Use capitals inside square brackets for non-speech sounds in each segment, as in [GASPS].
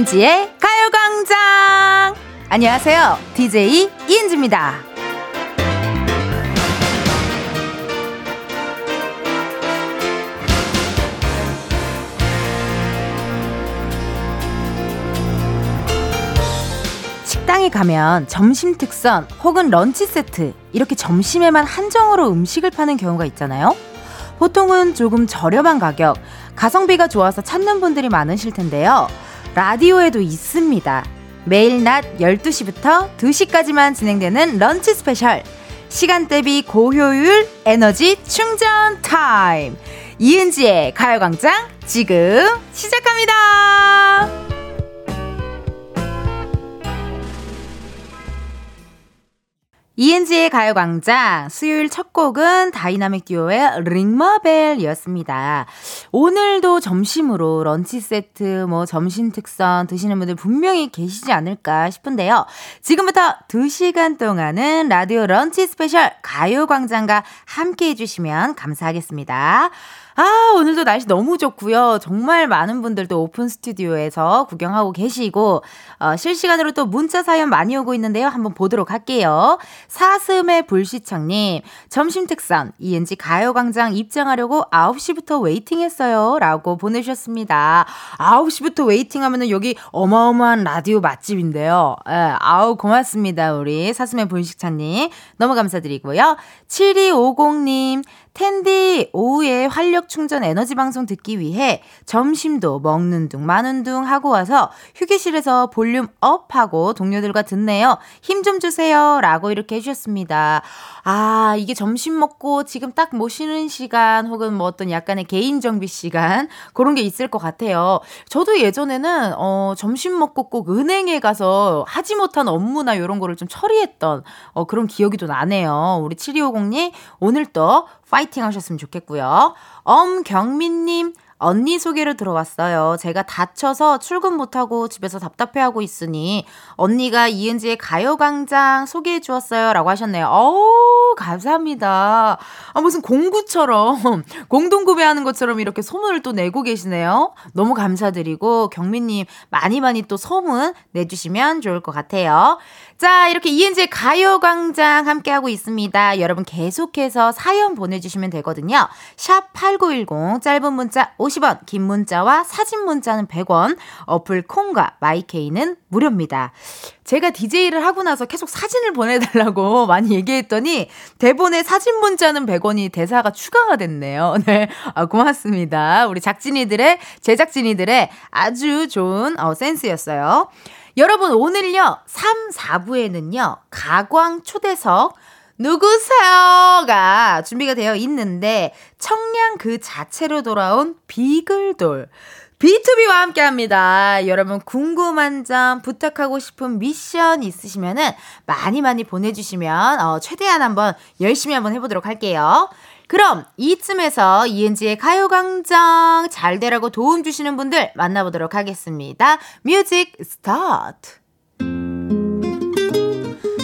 이은지의 가요광장! 안녕하세요. DJ 이은지입니다. 식당에 가면 점심 특선 혹은 런치 세트 이렇게 점심에만 한정으로 음식을 파는 경우가 있잖아요. 보통은 조금 저렴한 가격, 가성비가 좋아서 찾는 분들이 많으실 텐데요. 라디오에도 있습니다. 매일 낮 12시부터 2시까지만 진행되는 lunch special. 시간 대비 고효율 에너지 충전 타임. 이은지의 가요광장 지금 시작합니다. 이은지의 가요광장 수요일 첫 곡은 다이나믹 듀오의 링마벨이었습니다. 오늘도 점심으로 런치 세트, 뭐 점심 특선 드시는 분들 분명히 계시지 않을까 싶은데요. 지금부터 2시간 동안은 라디오 lunch special 가요광장과 함께 해주시면 감사하겠습니다. 아, 오늘도 날씨 너무 좋고요. 정말 많은 분들도 오픈 스튜디오에서 구경하고 계시고 어, 실시간으로 또 문자 사연 많이 오고 있는데요. 한번 보도록 할게요. 사슴의 불시청님, 점심 특선 이은지 가요 광장 입장하려고 9시부터 waiting했어요. 라고 보내주셨습니다. 9시부터 waiting하면은 여기 어마어마한 라디오 맛집인데요. 예, 아우 고맙습니다. 우리 사슴의 불시청님 너무 감사드리고요. 7250님, 텐디 오후에 활력 충전 에너지 방송 듣기 위해 점심도 먹는 둥 마는 둥 하고 와서 휴게실에서 볼륨 up 하고 동료들과 듣네요. 힘 좀 주세요. 라고 이렇게 해주셨습니다. 아, 이게 점심 먹고 지금 딱 뭐 쉬는 시간 혹은 뭐 어떤 약간의 개인 정비 시간 그런 게 있을 것 같아요. 저도 예전에는 어, 점심 먹고 꼭 은행에 가서 하지 못한 업무나 이런 거를 좀 처리했던 어, 그런 기억이 또 나네요. 우리 7250님 오늘 또 파이팅 하셨으면 좋겠고요. 엄경민님, 언니 소개로 들어왔어요. 제가 다쳐서 출근 못하고 집에서 답답해하고 있으니 언니가 이은지의 가요광장 소개해 주었어요. 라고 하셨네요. 어우, 감사합니다. 아, 무슨 공구처럼, [LAUGHS] 공동구매하는 것처럼 이렇게 소문을 또 내고 계시네요. 너무 감사드리고, 경민님 많이 많이 또 소문 내주시면 좋을 것 같아요. 자, 이렇게 이은지의 가요광장 함께하고 있습니다. 여러분 계속해서 사연 보내주시면 되거든요. 샵 8910, 짧은 문자 50원, 긴 문자와 사진 문자는 100원, 어플 콩과 마이케이는 무료입니다. 제가 DJ를 하고 나서 계속 사진을 보내달라고 [LAUGHS] 많이 얘기했더니 대본에 사진 문자는 100원이 대사가 추가가 됐네요. [LAUGHS] 네. 아, 고맙습니다. 우리 작진이들의, 제작진이들의 아주 좋은 어, 센스였어요. 여러분, 오늘요, 3, 4부에는요, 가광 초대석, 누구세요?가 준비가 되어 있는데, 청량 그 자체로 돌아온 비글돌. B2B와 함께 합니다. 여러분, 궁금한 점, 부탁하고 싶은 미션 있으시면은 많이 많이 보내주시면, 어, 최대한 한번 열심히 한번 해보도록 할게요. 그럼 이쯤에서 이은지의 가요광장 잘 되라고 도움 주시는 분들 만나보도록 하겠습니다. Music start!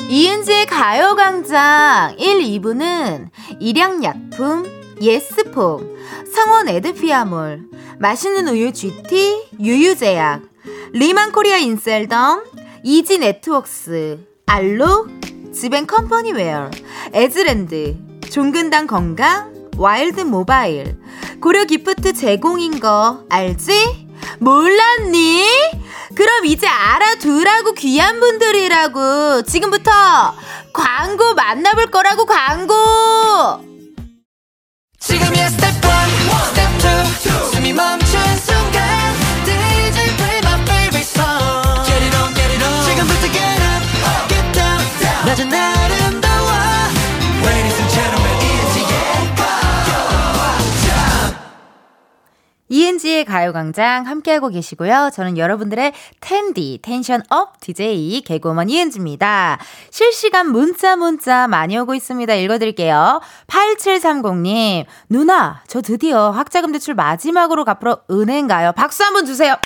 이은지의 가요광장 1, 2부는 일양약품, 예스폼, 성원 에드피아몰, 맛있는 우유 GT, 유유제약, 리만코리아 인셀덤, 이지 네트웍스, 알로, 지벤 컴퍼니웨어, 에즈랜드, 종근당 건강, 와일드 모바일, 고려 기프트 제공인 거 알지? 몰랐니? 그럼 이제 알아두라고 귀한 분들이라고 지금부터 광고 만나볼 거라고 광고 지금이야 스텝 1, 스텝 2, 숨이 멈 이은지의 가요광장 함께하고 계시고요. 저는 여러분들의 텐디, tension up DJ 개그우먼 이은지입니다. 실시간 문자 문자 많이 오고 있습니다. 읽어드릴게요. 8730님, 누나, 저 드디어 학자금 대출 마지막으로 갚으러 은행 가요. 박수 한번 주세요.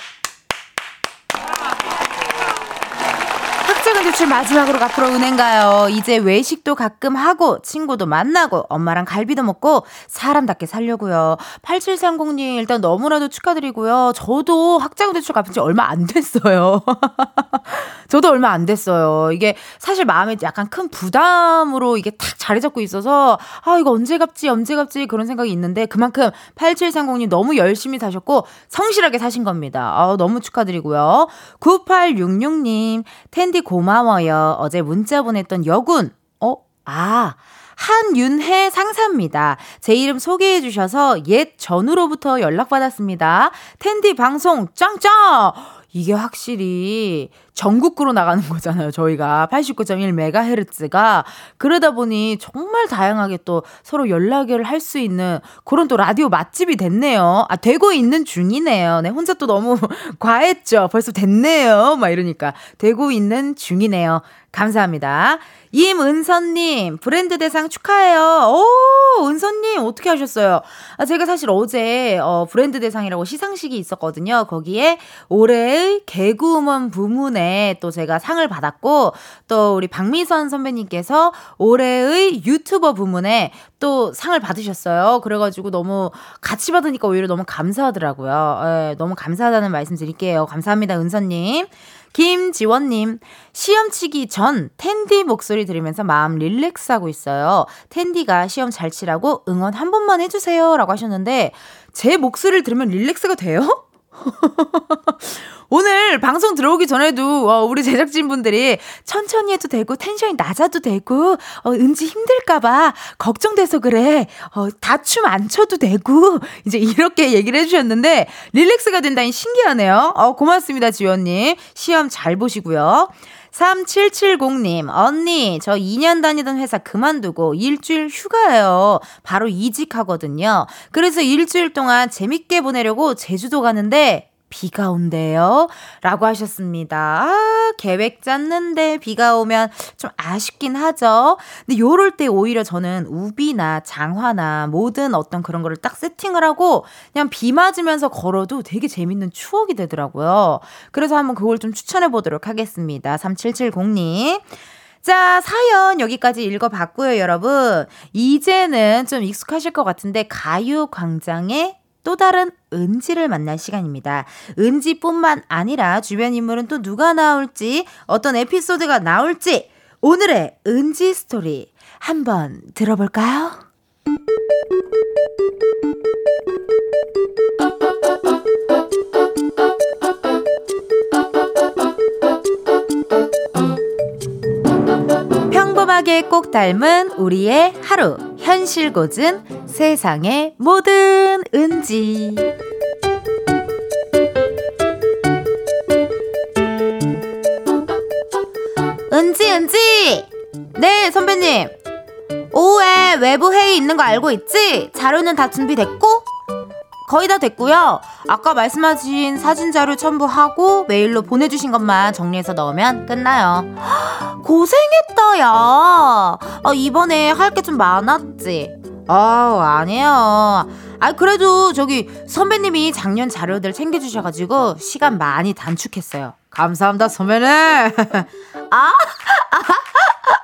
학자금 대출 마지막으로 갚으러 은행 가요. 이제 외식도 가끔 하고 친구도 만나고 엄마랑 갈비도 먹고 사람답게 살려고요. 8730님 일단 너무나도 축하드리고요. 저도 학자금 대출 갚은 지 얼마 안 됐어요. [LAUGHS] 저도 얼마 안 됐어요. 이게 사실 마음에 약간 큰 부담으로 이게 탁 자리 잡고 있어서 아 이거 언제 갚지 언제 갚지 그런 생각이 있는데 그만큼 8730님 너무 열심히 사셨고 성실하게 사신 겁니다. 아, 너무 축하드리고요. 9866님 텐디 고마 워요. 어제 문자 보냈던 여군 어? 아 한윤혜 상사입니다. 제 이름 소개해 주셔서 옛 전우로부터 연락받았습니다. 텐디 방송 짱짱! 이게 확실히 전국구로 나가는 거잖아요. 저희가 89.1MHz가 그러다 보니 정말 다양하게 또 서로 연락을 할 수 있는 그런 또 라디오 맛집이 됐네요. 아 되고 있는 중이네요. 네 혼자 또 너무 [LAUGHS] 과했죠. 벌써 됐네요. 막 이러니까 되고 있는 중이네요. 감사합니다. 임은선님, 브랜드 대상 축하해요. 오, 은선님, 어떻게 하셨어요? 아, 제가 사실 어제, 어, 브랜드 대상이라고 시상식이 있었거든요. 거기에 올해의 개그우먼 부문에 또 제가 상을 받았고, 또 우리 박미선 선배님께서 올해의 유튜버 부문에 또 상을 받으셨어요. 그래가지고 너무 같이 받으니까 오히려 너무 감사하더라고요. 예, 너무 감사하다는 말씀 드릴게요. 감사합니다, 은선님. 김지원님, 시험 치기 전 텐디 목소리 들으면서 마음 릴렉스하고 있어요. 텐디가 시험 잘 치라고 응원 한 번만 해주세요. 라고 하셨는데, 제 목소리를 들으면 릴렉스가 돼요? [LAUGHS] 오늘 방송 들어오기 전에도 어, 우리 제작진분들이 천천히 해도 되고 텐션이 낮아도 되고 어, 은지 힘들까봐 걱정돼서 그래. 어, 다춤 안 춰도 되고 [LAUGHS] 이제 이렇게 얘기를 해주셨는데 릴렉스가 된다니 신기하네요. 어, 고맙습니다 지원님. 시험 잘 보시고요. 3770님, 언니, 저 2년 다니던 회사 그만두고 일주일 휴가예요. 바로 이직하거든요. 그래서 일주일 동안 재밌게 보내려고 제주도 가는데, 비가 온대요. 라고 하셨습니다. 아, 계획 짰는데 비가 오면 좀 아쉽긴 하죠. 근데 요럴 때 오히려 저는 우비나 장화나 모든 어떤 그런 거를 딱 세팅을 하고 그냥 비 맞으면서 걸어도 되게 재밌는 추억이 되더라고요. 그래서 한번 그걸 좀 추천해 보도록 하겠습니다. 3770님. 자, 사연 여기까지 읽어봤고요, 여러분. 이제는 좀 익숙하실 것 같은데, 가요광장의 또 다른 은지를 만날 시간입니다. 은지뿐만 아니라 주변 인물은 또 누가 나올지, 어떤 에피소드가 나올지, 오늘의 은지 스토리 한번 들어볼까요? [LAUGHS] 평범하게 꼭 닮은 우리의 하루, 현실 고증 세상의 모든 은지. 은지, 은지! 네, 선배님. 오후에 외부 회의 있는 거 알고 있지? 자료는 다 준비됐고? 거의 다 됐고요. 아까 말씀하신 사진 자료 첨부하고 메일로 보내주신 것만 정리해서 넣으면 끝나요. [GASPS] 고생했다, 야. 아, 이번에 할 게 좀 많았지. 아, 아니에요. 아, 그래도 저기 선배님이 작년 자료들 챙겨주셔가지고 시간 많이 단축했어요. 감사합니다, 선배님. [LAUGHS] 아, 아,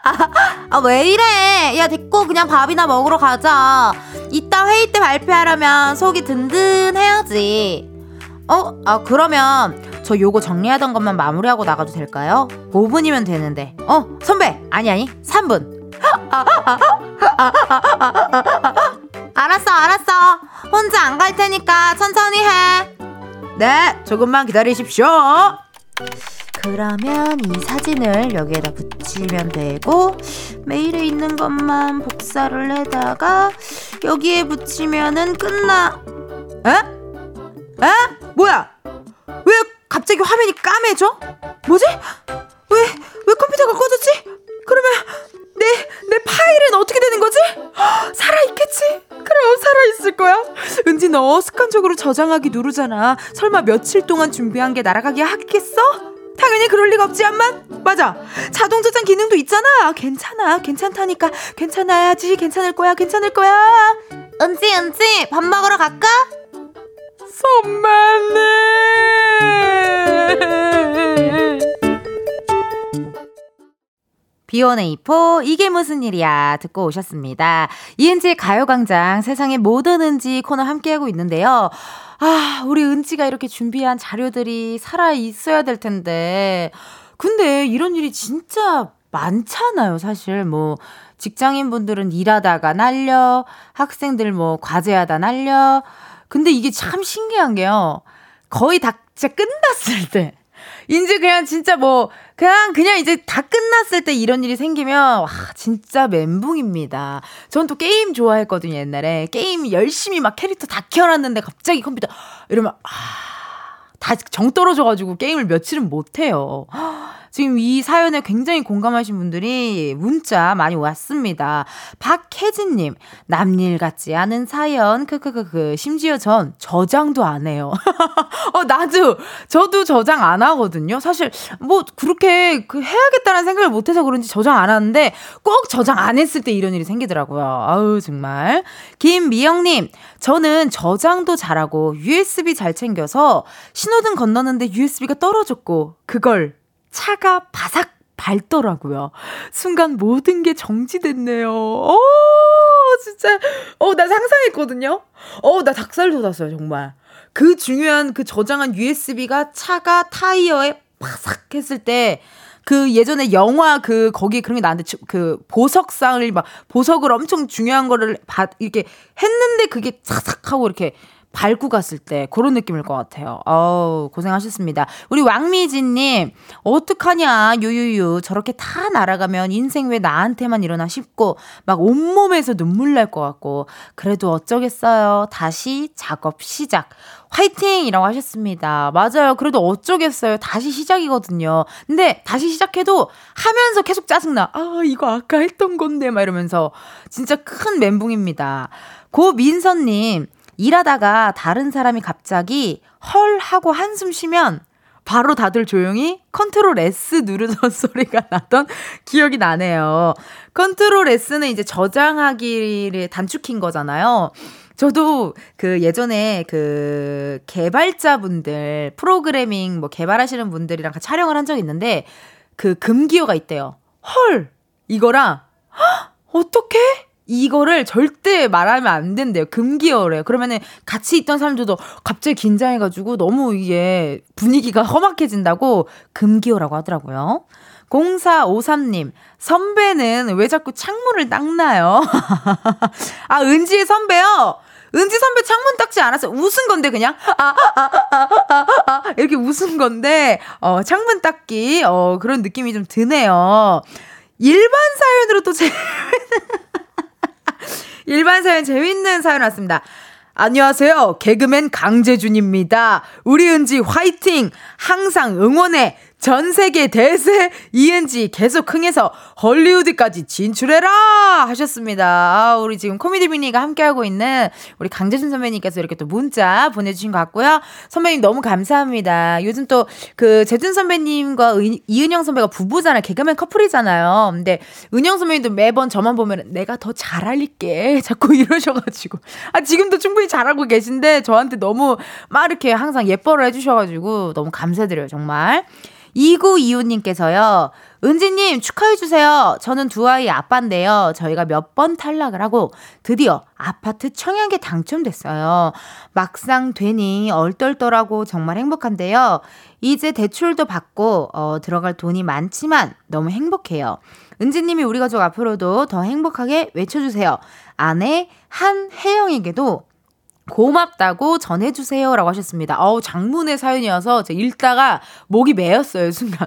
[LAUGHS] 아, 왜 이래? 야, 됐고, 그냥 밥이나 먹으러 가자. 이따 회의 때 발표하려면 속이 든든해야지. 어, 아, 그러면 저 요거 정리하던 것만 마무리하고 나가도 될까요? 5분이면 되는데. 어, 선배! 아니, 아니, 3분. 알았어, 알았어. 혼자 안 갈 테니까 천천히 해. 네, 조금만 기다리십시오. 그러면 이 사진을 여기에다 붙이면 되고 메일에 있는 것만 복사를 해다가 여기에 붙이면은 끝나. 에? 에? 뭐야? 왜 갑자기 화면이 까매져? 뭐지? 왜, 왜 컴퓨터가 꺼졌지? 그러면 파일은 어떻게 되는 거지? 살아있겠지? 그럼 살아있을 거야? 은지 너 습관적으로 저장하기 누르잖아. 설마 며칠 동안 준비한 게 날아가게 하겠어? 당연히 그럴 리가 없지 않만? 맞아. 자동 저장 기능도 있잖아. 괜찮아. 괜찮다니까. 괜찮아야지. 괜찮을 거야. 괜찮을 거야. 은지, 은지, 밥 먹으러 갈까? 선배님! B1A4 이게 무슨 일이야 듣고 오셨습니다. 이은지의 가요광장 세상의 모든 은지 코너 함께하고 있는데요. 아, 우리 은지가 이렇게 준비한 자료들이 살아 있어야 될 텐데. 근데 이런 일이 진짜 많잖아요, 사실. 뭐, 직장인 분들은 일하다가 날려, 학생들 뭐 과제하다 날려. 근데 이게 참 신기한 게요. 거의 다 진짜 끝났을 때. 이제 그냥 진짜 뭐, 그냥, 그냥 이제 다 끝났을 때 이런 일이 생기면, 와, 진짜 멘붕입니다. 전 또 게임 좋아했거든요, 옛날에. 게임 열심히 막 캐릭터 다 키워놨는데 갑자기 컴퓨터, 이러면, 아, 다 정 떨어져가지고 게임을 며칠은 못해요. 지금 이 사연에 굉장히 공감하신 분들이 문자 많이 왔습니다. 박혜진님, 남일 같지 않은 사연, 크크크크. 심지어 전 저장도 안 해요. [LAUGHS] 어, 나도, 저도 저장 안 하거든요. 사실, 뭐, 그렇게 그 해야겠다는 생각을 못 해서 그런지 저장 안 하는데 꼭 저장 안 했을 때 이런 일이 생기더라고요. 아우, 정말. 김미영님, 저는 저장도 잘하고 USB 잘 챙겨서 신호등 건너는데 USB가 떨어졌고, 그걸 차가 바삭 밟더라고요. 순간 모든 게 정지됐네요. 어, 진짜. 어, 나 상상했거든요. 어, 나 닭살 돋았어요, 정말. 그 중요한 그 저장한 USB가 차가 타이어에 바삭 했을 때, 그 예전에 영화 그 거기 그런 게 나는데 그 보석상을 막 보석을 엄청 중요한 거를 받 이렇게 했는데 그게 사삭 하고 이렇게 밟고 갔을 때 그런 느낌일 것 같아요. 어우, 고생하셨습니다. 우리 왕미진님, 어떡하냐, 유유유. 저렇게 다 날아가면 인생 왜 나한테만 일어나 싶고, 막 온몸에서 눈물 날 것 같고, 그래도 어쩌겠어요. 다시 작업 시작. 화이팅! 이라고 하셨습니다. 맞아요. 그래도 어쩌겠어요. 다시 시작이거든요. 근데 다시 시작해도 하면서 계속 짜증나. 아, 이거 아까 했던 건데. 막 이러면서. 진짜 큰 멘붕입니다. 고민선님, 일하다가 다른 사람이 갑자기 헐 하고 한숨 쉬면 바로 다들 조용히 컨트롤 S 누르던 [LAUGHS] 소리가 나던 기억이 나네요. 컨트롤 S는 이제 저장하기를 단축킨 거잖아요. 저도 그 예전에 그 개발자분들 프로그래밍 뭐 개발하시는 분들이랑 같이 촬영을 한 적이 있는데 그 금기어가 있대요. 헐 이거랑 [GASPS] 어떻게 이거를 절대 말하면 안 된대요. 금기어래요. 그러면은 같이 있던 사람들도 갑자기 긴장해가지고 너무 이게 분위기가 험악해진다고 금기어라고 하더라고요. 0453님, 선배는 왜 자꾸 창문을 닦나요? [LAUGHS] 아, 은지의 선배요? 은지 선배 창문 닦지 않았어. 웃은 건데, 그냥. 아, 아, 아, 아, 아, 이렇게 웃은 건데, 어, 창문 닦기, 어, 그런 느낌이 좀 드네요. 일반 사연으로 또 [LAUGHS] 재, [LAUGHS] 일반 사연 재밌는 사연 왔습니다. 안녕하세요. 개그맨 강재준입니다. 우리 은지 화이팅! 항상 응원해! 전 세계 대세 ENG 계속 흥해서 헐리우드까지 진출해라 하셨습니다. 아, 우리 지금 코미디 미니가 함께하고 있는 우리 강재준 선배님께서 이렇게 또 문자 보내주신 것 같고요. 선배님 너무 감사합니다. 요즘 또 그 재준 선배님과 은, 이은영 선배가 부부잖아요. 개그맨 커플이잖아요. 근데 은영 선배님도 매번 저만 보면 내가 더 잘할게 자꾸 [LAUGHS] 이러셔가지고 아 지금도 충분히 잘하고 계신데 저한테 너무 막 이렇게 항상 예뻐를 해주셔가지고 너무 감사드려요 정말. 2925님께서요. 은지님 축하해주세요. 저는 두 아이 아빠인데요. 저희가 몇 번 탈락을 하고 드디어 아파트 청약에 당첨됐어요. 막상 되니 얼떨떨하고 정말 행복한데요. 이제 대출도 받고 어, 들어갈 돈이 많지만 너무 행복해요. 은지님이 우리 가족 앞으로도 더 행복하게 외쳐주세요. 아내 한혜영에게도 고맙다고 전해주세요. 라고 하셨습니다. 어우, 장문의 사연이어서 제가 읽다가 목이 메었어요, 순간.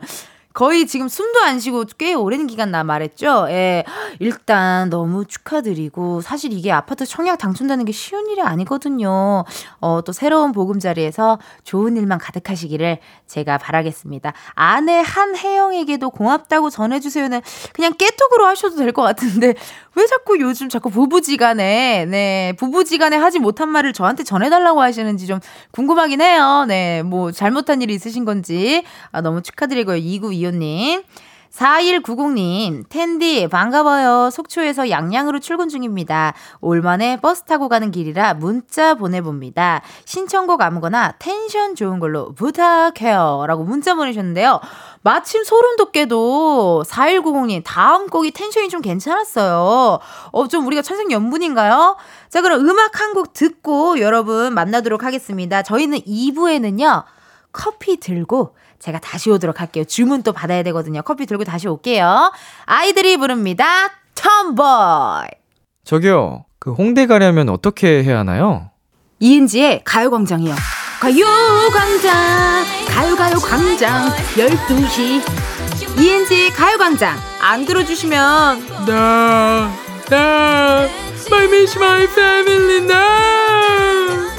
거의 지금 숨도 안 쉬고 꽤 오랜 기간 나 말했죠. 예. 일단 너무 축하드리고 사실 이게 아파트 청약 당첨되는 게 쉬운 일이 아니거든요. 어, 또 새로운 보금자리에서 좋은 일만 가득하시기를 제가 바라겠습니다. 아내 한혜영에게도 고맙다고 전해주세요는 그냥 깨톡으로 하셔도 될 것 같은데 왜 자꾸 요즘 자꾸 부부지간에 네 부부지간에 하지 못한 말을 저한테 전해달라고 하시는지 좀 궁금하긴 해요. 네, 뭐 잘못한 일이 있으신 건지 아, 너무 축하드리고요. 2925 님. 4190님, 텐디, 반가워요. 속초에서 양양으로 출근 중입니다. 올만에 버스 타고 가는 길이라 문자 보내봅니다. 신청곡 아무거나 텐션 좋은 걸로 부탁해요. 라고 문자 보내셨는데요. 마침 소름 돋게도 4190님, 다음 곡이 텐션이 좀 괜찮았어요. 어, 좀 우리가 천생연분인가요? 자, 그럼 음악 한 곡 듣고 여러분 만나도록 하겠습니다. 저희는 2부에는요, 커피 들고 제가 다시 오도록 할게요. 주문 또 받아야 되거든요. 커피 들고 다시 올게요. 아이들이 부릅니다. 톰보이. 저기요, 그 홍대 가려면 어떻게 해야 하나요? 이은지의 가요광장이요. 가요광장, 가요가요광장, 12시. 이은지의 가요광장, 안 들어주시면, 나, 나, my miss my family now.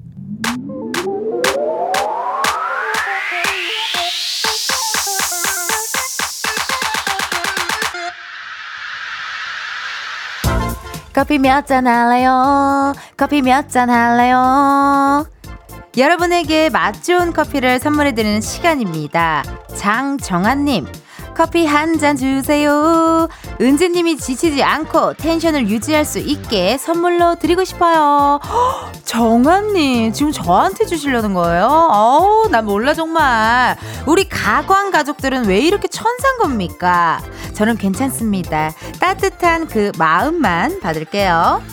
커피 몇 잔 할래요? 커피 몇 잔 할래요? 여러분에게 맛 좋은 커피를 선물해드리는 시간입니다. 장정한님, 커피 한 잔 주세요. 은지님이 지치지 않고 텐션을 유지할 수 있게 선물로 드리고 싶어요. [GASPS] 정한님, 지금 저한테 주시려는 거예요? 어우, 나 몰라, 정말. 우리 가광 가족들은 왜 이렇게 천산 겁니까? 저는 괜찮습니다. 따뜻한 그 마음만 받을게요.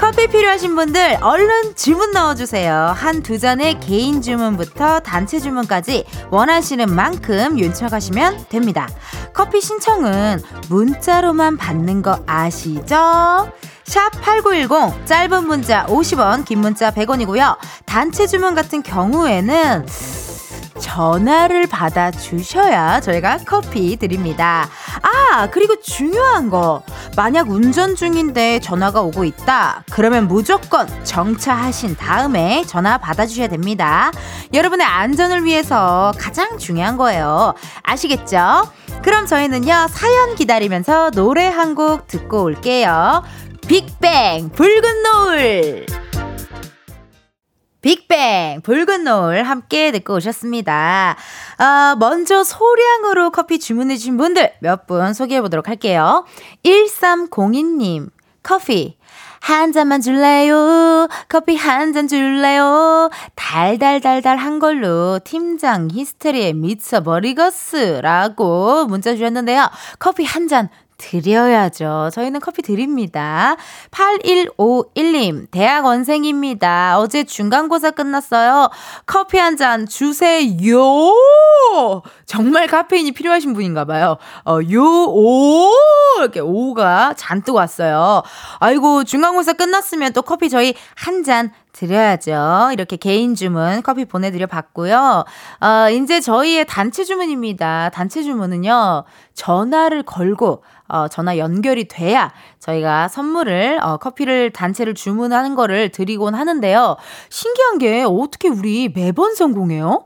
커피 필요하신 분들 얼른 주문 넣어주세요. 한 두 잔의 개인 주문부터 단체 주문까지 원하시는 만큼 요청하시면 됩니다. 커피 신청은 문자로만 받는 거 아시죠? 샵8910 짧은 문자 50원 긴 문자 100원이고요. 단체 주문 같은 경우에는 전화를 받아 주셔야 저희가 커피 드립니다. 아, 그리고 중요한 거. 만약 운전 중인데 전화가 오고 있다. 그러면 무조건 정차하신 다음에 전화 받아 주셔야 됩니다. 여러분의 안전을 위해서 가장 중요한 거예요. 아시겠죠? 그럼 저희는요, 사연 기다리면서 노래 한 곡 듣고 올게요. 빅뱅, 붉은 노을. 빅뱅 붉은 노을 함께 듣고 오셨습니다. 어, 먼저 소량으로 커피 주문해 주신 분들 몇 분 소개해 보도록 할게요. 1302님 커피 한 잔만 줄래요? 커피 한 잔 줄래요? 달달달달 한 걸로 팀장 히스테리에 미쳐버리겠스라고 문자 주셨는데요. 커피 한 잔 드려야죠. 저희는 커피 드립니다. 8151님, 대학원생입니다. 어제 중간고사 끝났어요. 커피 한 잔 주세요! 정말 카페인이 필요하신 분인가 봐요. 어, 요, 오! 이렇게 오가 잔뜩 왔어요. 아이고, 중간고사 끝났으면 또 커피 저희 한 잔 드려야죠. 이렇게 개인 주문 커피 보내드려 봤고요. 어, 이제 저희의 단체 주문입니다. 단체 주문은요, 전화를 걸고, 어, 전화 연결이 돼야 저희가 선물을, 어, 커피를 단체를 주문하는 거를 드리곤 하는데요. 신기한 게 어떻게 우리 매번 성공해요?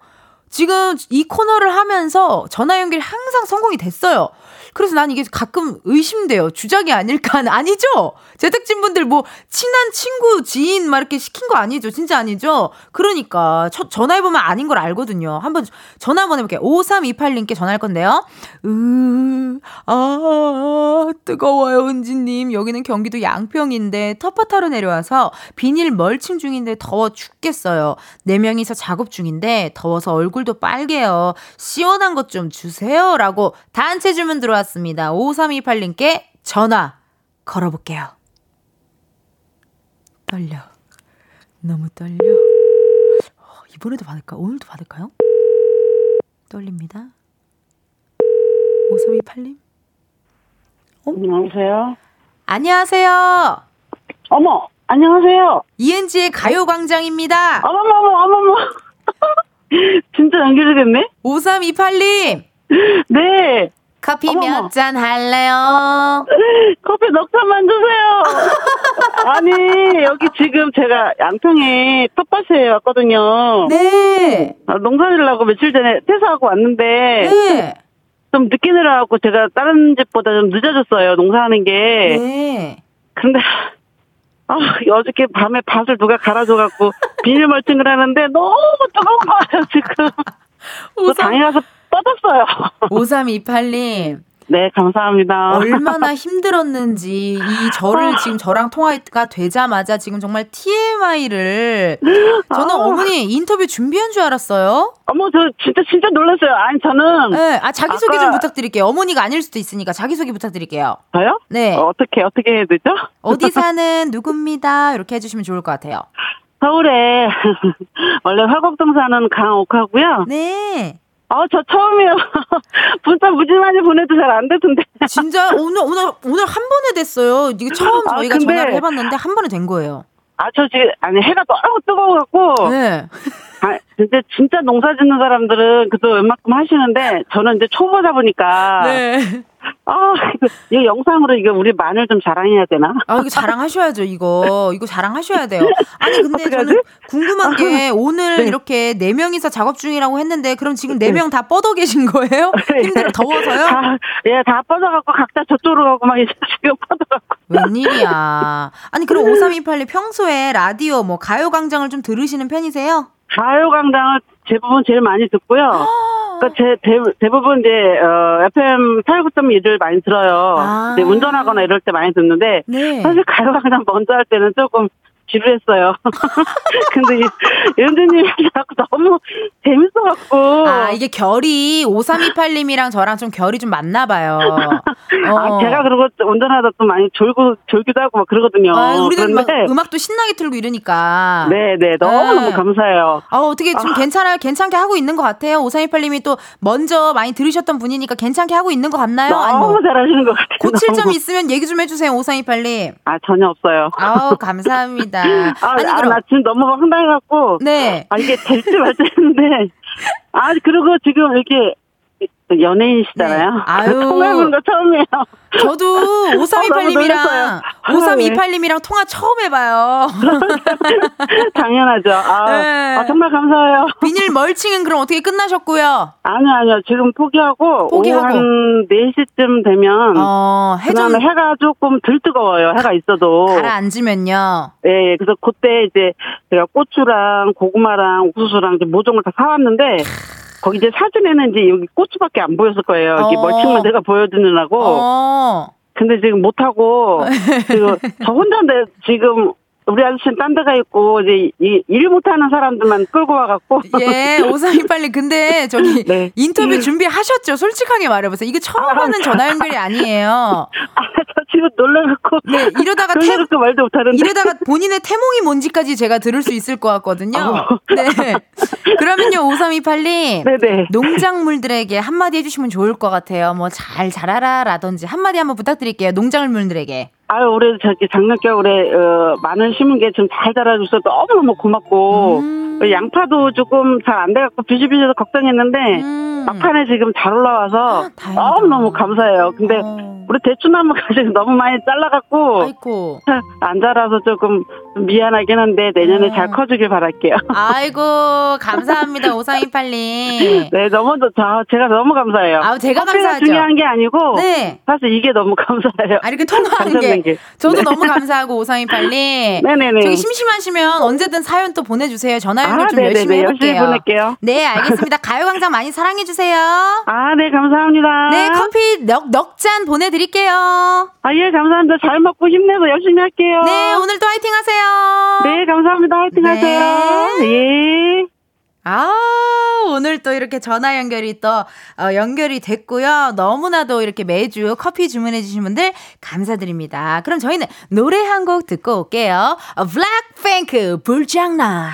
지금 이 코너를 하면서 전화 연결이 항상 성공이 됐어요. 그래서 난 이게 가끔 의심돼요. 주작이 아닐까? [LAUGHS] 아니죠? 제작진분들 뭐, 친한 친구, 지인, 막 이렇게 시킨 거 아니죠? 진짜 아니죠? 그러니까, 첫 전화해보면 아닌 걸 알거든요. 한번 전화 한번 해볼게요. 5328님께 전화할 건데요. 으, 아, 뜨거워요, 은지님. 여기는 경기도 양평인데, 텃밭하러 내려와서 비닐 멀칭 중인데 더워 죽겠어요. 네 명이서 작업 중인데, 더워서 얼굴도 빨개요. 시원한 것 좀 주세요. 라고 단체 주문 들어 왔습니다. 5328님께 전화 걸어볼게요. 떨려. 너무 떨려. 어, 이번에도 받을까? 오늘도 받을까요? 떨립니다. 5328님? 어? 안녕하세요. 안녕하세요. 어머, 안녕하세요. 이은지의 가요광장입니다. 어머머머, 어머머. [LAUGHS] 진짜 연결이 됐네? 5328님. 네. 커피. 몇 잔 할래요? [LAUGHS] 커피 넉 잔만 주세요. [LAUGHS] 아니, 여기 지금 제가 양평에 텃밭에 왔거든요. 네. 아, 농사 지으려고 며칠 전에 퇴사하고 왔는데, 네. 좀 늦게 내려가고 제가 다른 집보다 좀 늦어졌어요, 농사하는 게. 네. 근데, 아, 어저께 밤에 밭을 누가 갈아줘갖고 [LAUGHS] 비닐 멀칭을 하는데 너무 뜨거운 거예요, 지금. 그 방에 가서 뻗었어요. 5328님. 네, 감사합니다. 얼마나 힘들었는지 이 저를 지금 저랑 통화가 되자마자 지금 정말 TMI를 [GASPS] 저는 아. 어머니 인터뷰 준비한 줄 알았어요. 어머, 저 진짜, 진짜 놀랐어요. 아니, 저는. 네, 아 자기 소개 좀 부탁드릴게요. 어머니가 아닐 수도 있으니까 자기 소개 부탁드릴게요. 저요? 네. 어, 어떻게, 어떻게 해야 되죠? 어디 [LAUGHS] 사는 누굽니다. 이렇게 해주시면 좋을 것 같아요. 서울에, [LAUGHS] 원래 화곡동 사는 강옥하고요. 네. 어, 저 처음이에요. 문자 무지 많이 보내도 잘 안 되던데. 진짜 오늘 오늘 오늘 한 번에 됐어요. 이게 처음 아, 저희가 근데- 전화를 해봤는데 한 번에 된 거예요. 아, 저 지금, 아니, 해가 너무 뜨거워갖고. 네. 아, 근데 진짜 농사 짓는 사람들은 그래도 웬만큼 하시는데, 저는 이제 초보다 보니까. 네. 아, 이거, 이거 영상으로 이거 우리 마늘 좀 자랑해야 되나? 아, 이거 자랑하셔야죠, 이거. 이거 자랑하셔야 돼요. 아니, 근데? 저는 궁금한 게 오늘 네. 이렇게 네 명이서 작업 중이라고 했는데 그럼 지금 네 명 다 뻗어 계신 거예요? [LAUGHS] 힘들어, 더워서요? 다, 예, 다 뻗어갖고 각자 저쪽으로 가고 막 이제 지금 뻗어갖고. 웬일이야. 아니, 그럼 [LAUGHS] 5328님 평소에 라디오, 뭐, 가요광장을 좀 들으시는 편이세요? 가요광장을 대부분 제일 많이 듣고요. 그러니까 제 대, 대부분 이제 어, FM 89.1을 많이 들어요. 아. 운전하거나 이럴 때 많이 듣는데 네. 사실 가요광장 먼저 할 때는 조금 지루했어요. [LAUGHS] 근데 이- 연주님이 자꾸 너무 재밌어갖고. 아, 이게 결이 5328님이랑 저랑 좀 결이 좀 맞나 봐요. [LAUGHS] 어. 아, 제가 그리고 운전하다 또 많이 졸고 졸기도 하고 막 그러거든요. 아, 우리는 막 그런데 음악도 신나게 틀고 이러니까. 네네 너무 너무 네. 감사해요. 아, 어떻게 좀 괜찮아요? 괜찮게 하고 있는 것 같아요. 5328님이 또 먼저 많이 들으셨던 분이니까 괜찮게 하고 있는 것 같나요? 너무 뭐 잘하시는 것 같아요. 고칠 점. 있으면 얘기 좀 해주세요, 5328님. 아 전혀 없어요. 아우, 감사합니다. 아, 아니, 아, 그럼. 나 지금 너무 황당해갖고. 네. 아, 이게 될지 말지 했는데. 아, 그리고 지금 이렇게 연예인이시잖아요. 네. [LAUGHS] 아유. 통화해본 거 처음이에요. 저도 어, 너무 5328님이랑, 놀랐어요. 5328님이랑 통화 처음 해봐요. [LAUGHS] 당연하죠. 아, 네. 아, 정말 감사해요. 비닐 멀칭은 그럼 어떻게 끝나셨고요? 아니요, 아니요. 지금 포기하고. 포기하고. 한 4시쯤 되면. 어, 그 해좀 해가 조금 덜 뜨거워요. 해가 있어도. 가라앉으면요. 예, 예. 그래서 그때 이제 제가 고추랑 고구마랑 옥수수랑 이제 모종을 다 사왔는데 거기 이제 사진에는 이제 여기 고추밖에 안 보였을 거예요. 이게 어. 멀칭만 내가 보여드리려고. 어. 근데 지금 못하고 지금 [LAUGHS] 저 혼자인데 지금 우리 아저씨는 딴 데가 있고 이제 이, 일 못하는 사람들만 끌고 와갖고 예, 5328님. 근데 저기 [LAUGHS] 네. 인터뷰 준비하셨죠? 솔직하게 말해보세요. 이게 처음 하는 전화 연결이 아니에요. 아, 저 지금 놀라갖고 네, 이러다가 태, 말도 못하는데 이러다가 본인의 태몽이 뭔지까지 제가 들을 수 있을 것 같거든요. 어. 네. 그러면요, 5328님. 네네 농작물들에게 한마디 해주시면 좋을 것 같아요. 뭐 잘 자라라라든지 한마디 한번 부탁드릴게요. 농작물들에게. 아유 올해 저기 작년 겨울에 어, 마늘 심은 게 좀 잘 자라줘서 너무너무 고맙고 음. 어, 양파도 조금 잘 안 돼갖고 비실비실 걱정했는데 음. 막판에 지금 잘 올라와서 다행이다. 너무너무 감사해요. 근데 어. 우리 대추나무 가 [LAUGHS] 지금 너무 많이 잘라갖고 아이고. 안 자라서 조금 미안하긴 한데 내년에 어. 잘 커주길 바랄게요. [LAUGHS] 아이고, 감사합니다. 5328님. 네, 너무 저 제가 너무 감사해요. 아우, 제가 감사하죠. 중요한 게 아니고 네. 사실 이게 너무 [LAUGHS] 감사해요. 아, 이렇게 통화하는 게. 게. 저도 너무 감사하고, 5328님. 네네네. 저기 심심하시면 언제든 사연 또 보내주세요. 전화 연결 아, 좀 네네네. 열심히 열심히 해볼게요. 보낼게요. 네, 알겠습니다. 가요광장 많이 사랑해주세요. 아, 네, 감사합니다. 네, 커피 넉, 넉 잔 보내 드릴게요. 아, 예, 감사합니다. 잘 먹고 힘내서 열심히 할게요. 네, 오늘도 화이팅 하세요. 네, 감사합니다. 화이팅 네. 하세요. 예. 아, 오늘 또 이렇게 전화 연결이 또 어, 연결이 됐고요. 너무나도 이렇게 매주 커피 주문해 주신 분들 감사드립니다. 그럼 저희는 노래 한 곡 듣고 올게요. 어, 블랙핑크 불장난.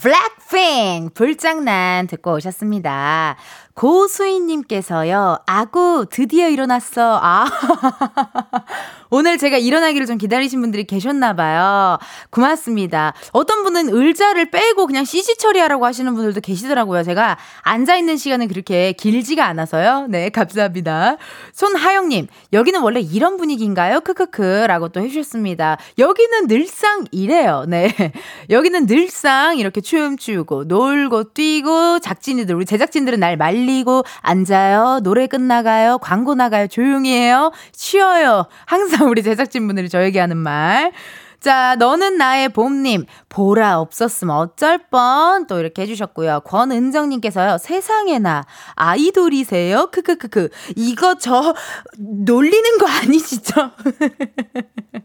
블랙핑 불장난 듣고 오셨습니다. 고수인님께서요, 아구, 드디어 일어났어. 아. [LAUGHS] 오늘 제가 일어나기를 좀 기다리신 분들이 계셨나봐요. 고맙습니다. 어떤 분은 의자를 빼고 그냥 CG 처리하라고 하시는 분들도 계시더라고요. 제가 앉아있는 시간은 그렇게 길지가 않아서요. 네, 감사합니다. 손하영님, 여기는 원래 이런 분위기인가요? 크크크. 라고 또 해주셨습니다. 여기는 늘상 이래요. 네. 여기는 늘상 이렇게 춤추고, 놀고, 뛰고, 작진이들, 우리 제작진들은 날 말리 고, 앉아요. 노래 끝나가요. 광고 나가요. 조용히 해요. 쉬어요. 항상 우리 제작진분들이 저에게 하는 말. 자, 너는 나의 봄님. 보라 없었으면 어쩔 뻔. 또 이렇게 해주셨고요. 권은정님께서요. 세상에나 아이돌이세요? 크크크크. 이거 저 놀리는 거 아니시죠? [LAUGHS]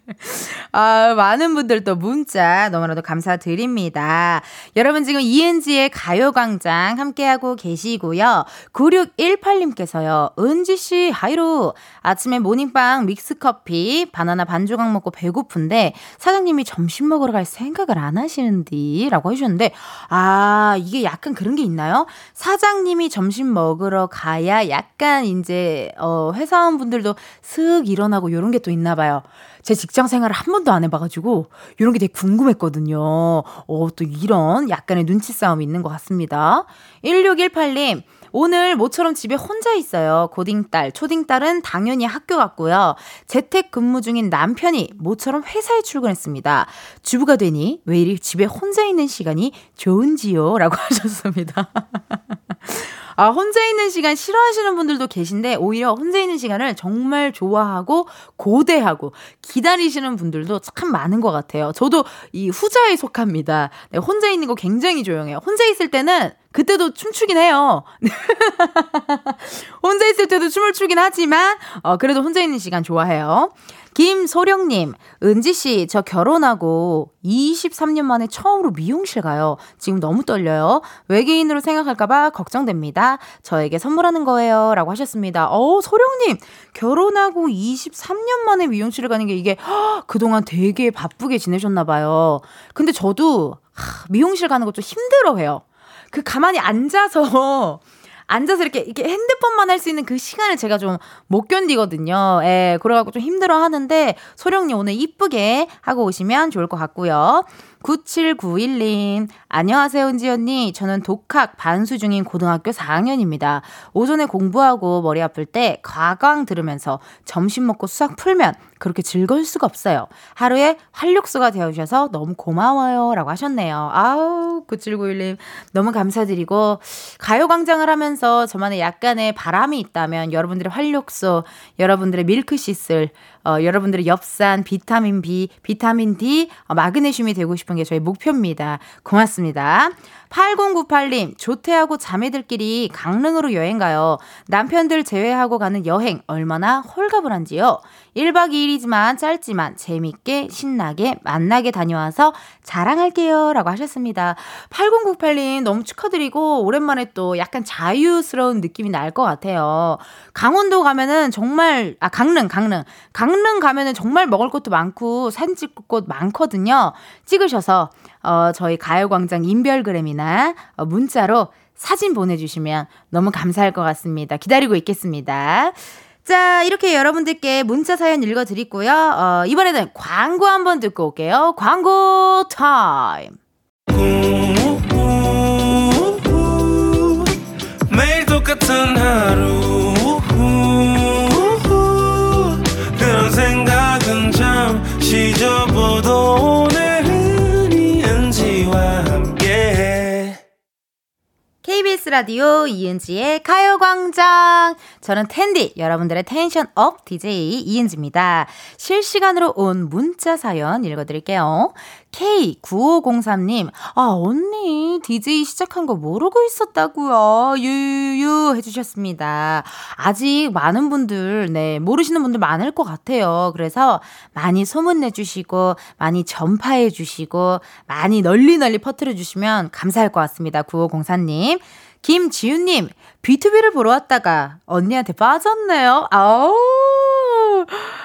아, 많은 분들 또 문자 너무나도 감사드립니다. 여러분 지금 ENG의 가요광장 함께하고 계시고요. 9618님께서요. 은지씨, 하이로. 아침에 모닝빵 믹스커피, 바나나 반 조각 먹고 배고픈데 사장님이 점심 먹으러 갈 생각을 안 하시는디? 라고 해주셨는데, 아, 이게 약간 그런 게 있나요? 사장님이 점심 먹으러 가야 약간 이제, 어, 회사원분들도 슥 일어나고 요런 게 또 있나 봐요. 제 직장 생활을 한 번도 안 해봐가지고 이런 게 되게 궁금했거든요. 어, 또 이런 약간의 눈치 싸움이 있는 것 같습니다. 1618님, 오늘 모처럼 집에 혼자 있어요. 고딩딸, 초딩딸은 당연히 학교 갔고요. 재택 근무 중인 남편이 모처럼 회사에 출근했습니다. 주부가 되니 왜 이리 집에 혼자 있는 시간이 좋은지요? 라고 [LAUGHS] 하셨습니다. 아, 혼자 있는 시간 싫어하시는 분들도 계신데, 오히려 혼자 있는 시간을 정말 좋아하고, 고대하고, 기다리시는 분들도 참 많은 것 같아요. 저도 이 후자에 속합니다. 네, 혼자 있는 거 굉장히 조용해요. 혼자 있을 때는 그때도 춤추긴 해요. [LAUGHS] 혼자 있을 때도 춤을 추긴 하지만, 어, 그래도 혼자 있는 시간 좋아해요. 김소령님, 은지씨, 저 결혼하고 23년 만에 처음으로 미용실 가요. 지금 너무 떨려요. 외계인으로 생각할까봐 걱정됩니다. 저에게 선물하는 거예요. 라고 하셨습니다. 어, 소령님, 결혼하고 23년 만에 미용실을 가는 게 이게, 허, 그동안 되게 바쁘게 지내셨나봐요. 근데 저도, 하, 미용실 가는 거좀 힘들어 해요. 그 가만히 앉아서, 앉아서 이렇게, 이렇게 핸드폰만 할 수 있는 그 시간을 제가 좀 못 견디거든요. 예, 그래갖고 좀 힘들어 하는데, 소령님 오늘 이쁘게 하고 오시면 좋을 것 같고요. 9791님, 안녕하세요, 은지 언니. 저는 독학 반수 중인 고등학교 4학년입니다. 오전에 공부하고 머리 아플 때 과강 들으면서 점심 먹고 수학 풀면 그렇게 즐거울 수가 없어요. 하루에 활력소가 되어주셔서 너무 고마워요. 라고 하셨네요. 아우, 9791님. 너무 감사드리고, 가요광장을 하면서 저만의 약간의 바람이 있다면 여러분들의 활력소, 여러분들의 밀크시슬, 어, 여러분들의 엽산, 비타민 B, 비타민 D, 어, 마그네슘이 되고 싶은 게 저희 목표입니다. 고맙습니다. 8098님, 조퇴하고 자매들끼리 강릉으로 여행 가요. 남편들 제외하고 가는 여행 얼마나 홀가분한지요. 1박 2일이지만 짧지만 재밌게 신나게 만나게 다녀와서 자랑할게요. 라고 하셨습니다. 8098님 너무 축하드리고 오랜만에 또 약간 자유스러운 느낌이 날 것 같아요. 강원도 가면은 정말, 아, 강릉, 강릉. 강릉 가면은 정말 먹을 것도 많고 사진 찍을 곳 많거든요. 찍으셔서, 어, 저희 가요광장 인별그램이나 어, 문자로 사진 보내주시면 너무 감사할 것 같습니다. 기다리고 있겠습니다. 자, 이렇게 여러분들께 문자 사연 읽어드리고요. 어, 이번에는 광고 한번 듣고 올게요. 광고 타임. 매일 똑같은 하루 그런 생각은 잠시 접어도 KBS 라디오 이은지의 가요광장. 저는 텐디, 여러분들의 tension up DJ 이은지입니다. 실시간으로 온 문자 사연 읽어드릴게요. K9503님, 아, 언니, DJ 시작한 거 모르고 있었다고요 유유유 해주셨습니다. 아직 많은 분들, 네, 모르시는 분들 많을 것 같아요. 그래서 많이 소문내주시고, 많이 전파해주시고, 많이 널리 널리 퍼뜨려주시면 감사할 것 같습니다. 9504님. 김지윤님, B2B를 보러 왔다가 언니한테 빠졌네요. 아우.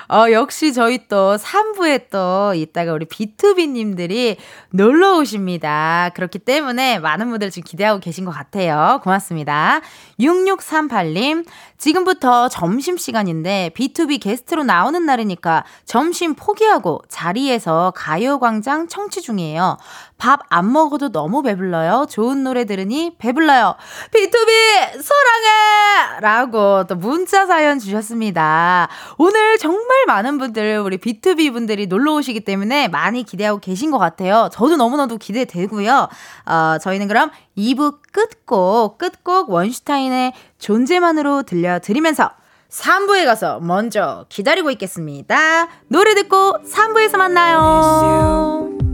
어, 역시 저희 또 3부에 또 이따가 우리 B2B님들이 놀러 오십니다. 그렇기 때문에 많은 분들 지금 기대하고 계신 것 같아요. 고맙습니다. 6638님, 지금부터 점심시간인데 B2B 게스트로 나오는 날이니까 점심 포기하고 자리에서 가요광장 청취 중이에요. 밥 안 먹어도 너무 배불러요. 좋은 노래 들으니 배불러요. B2B 사랑해! 라고 또 문자 사연 주셨습니다. 오늘 정말 많은 분들, 우리 B2B 분들이 놀러 오시기 때문에 많이 기대하고 계신 것 같아요. 저도 너무나도 기대되고요. 어, 저희는 그럼 2부 끝곡, 끝곡 원슈타인의 존재만으로 들려드리면서 3부에 가서 먼저 기다리고 있겠습니다. 노래 듣고 3부에서 만나요.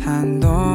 한동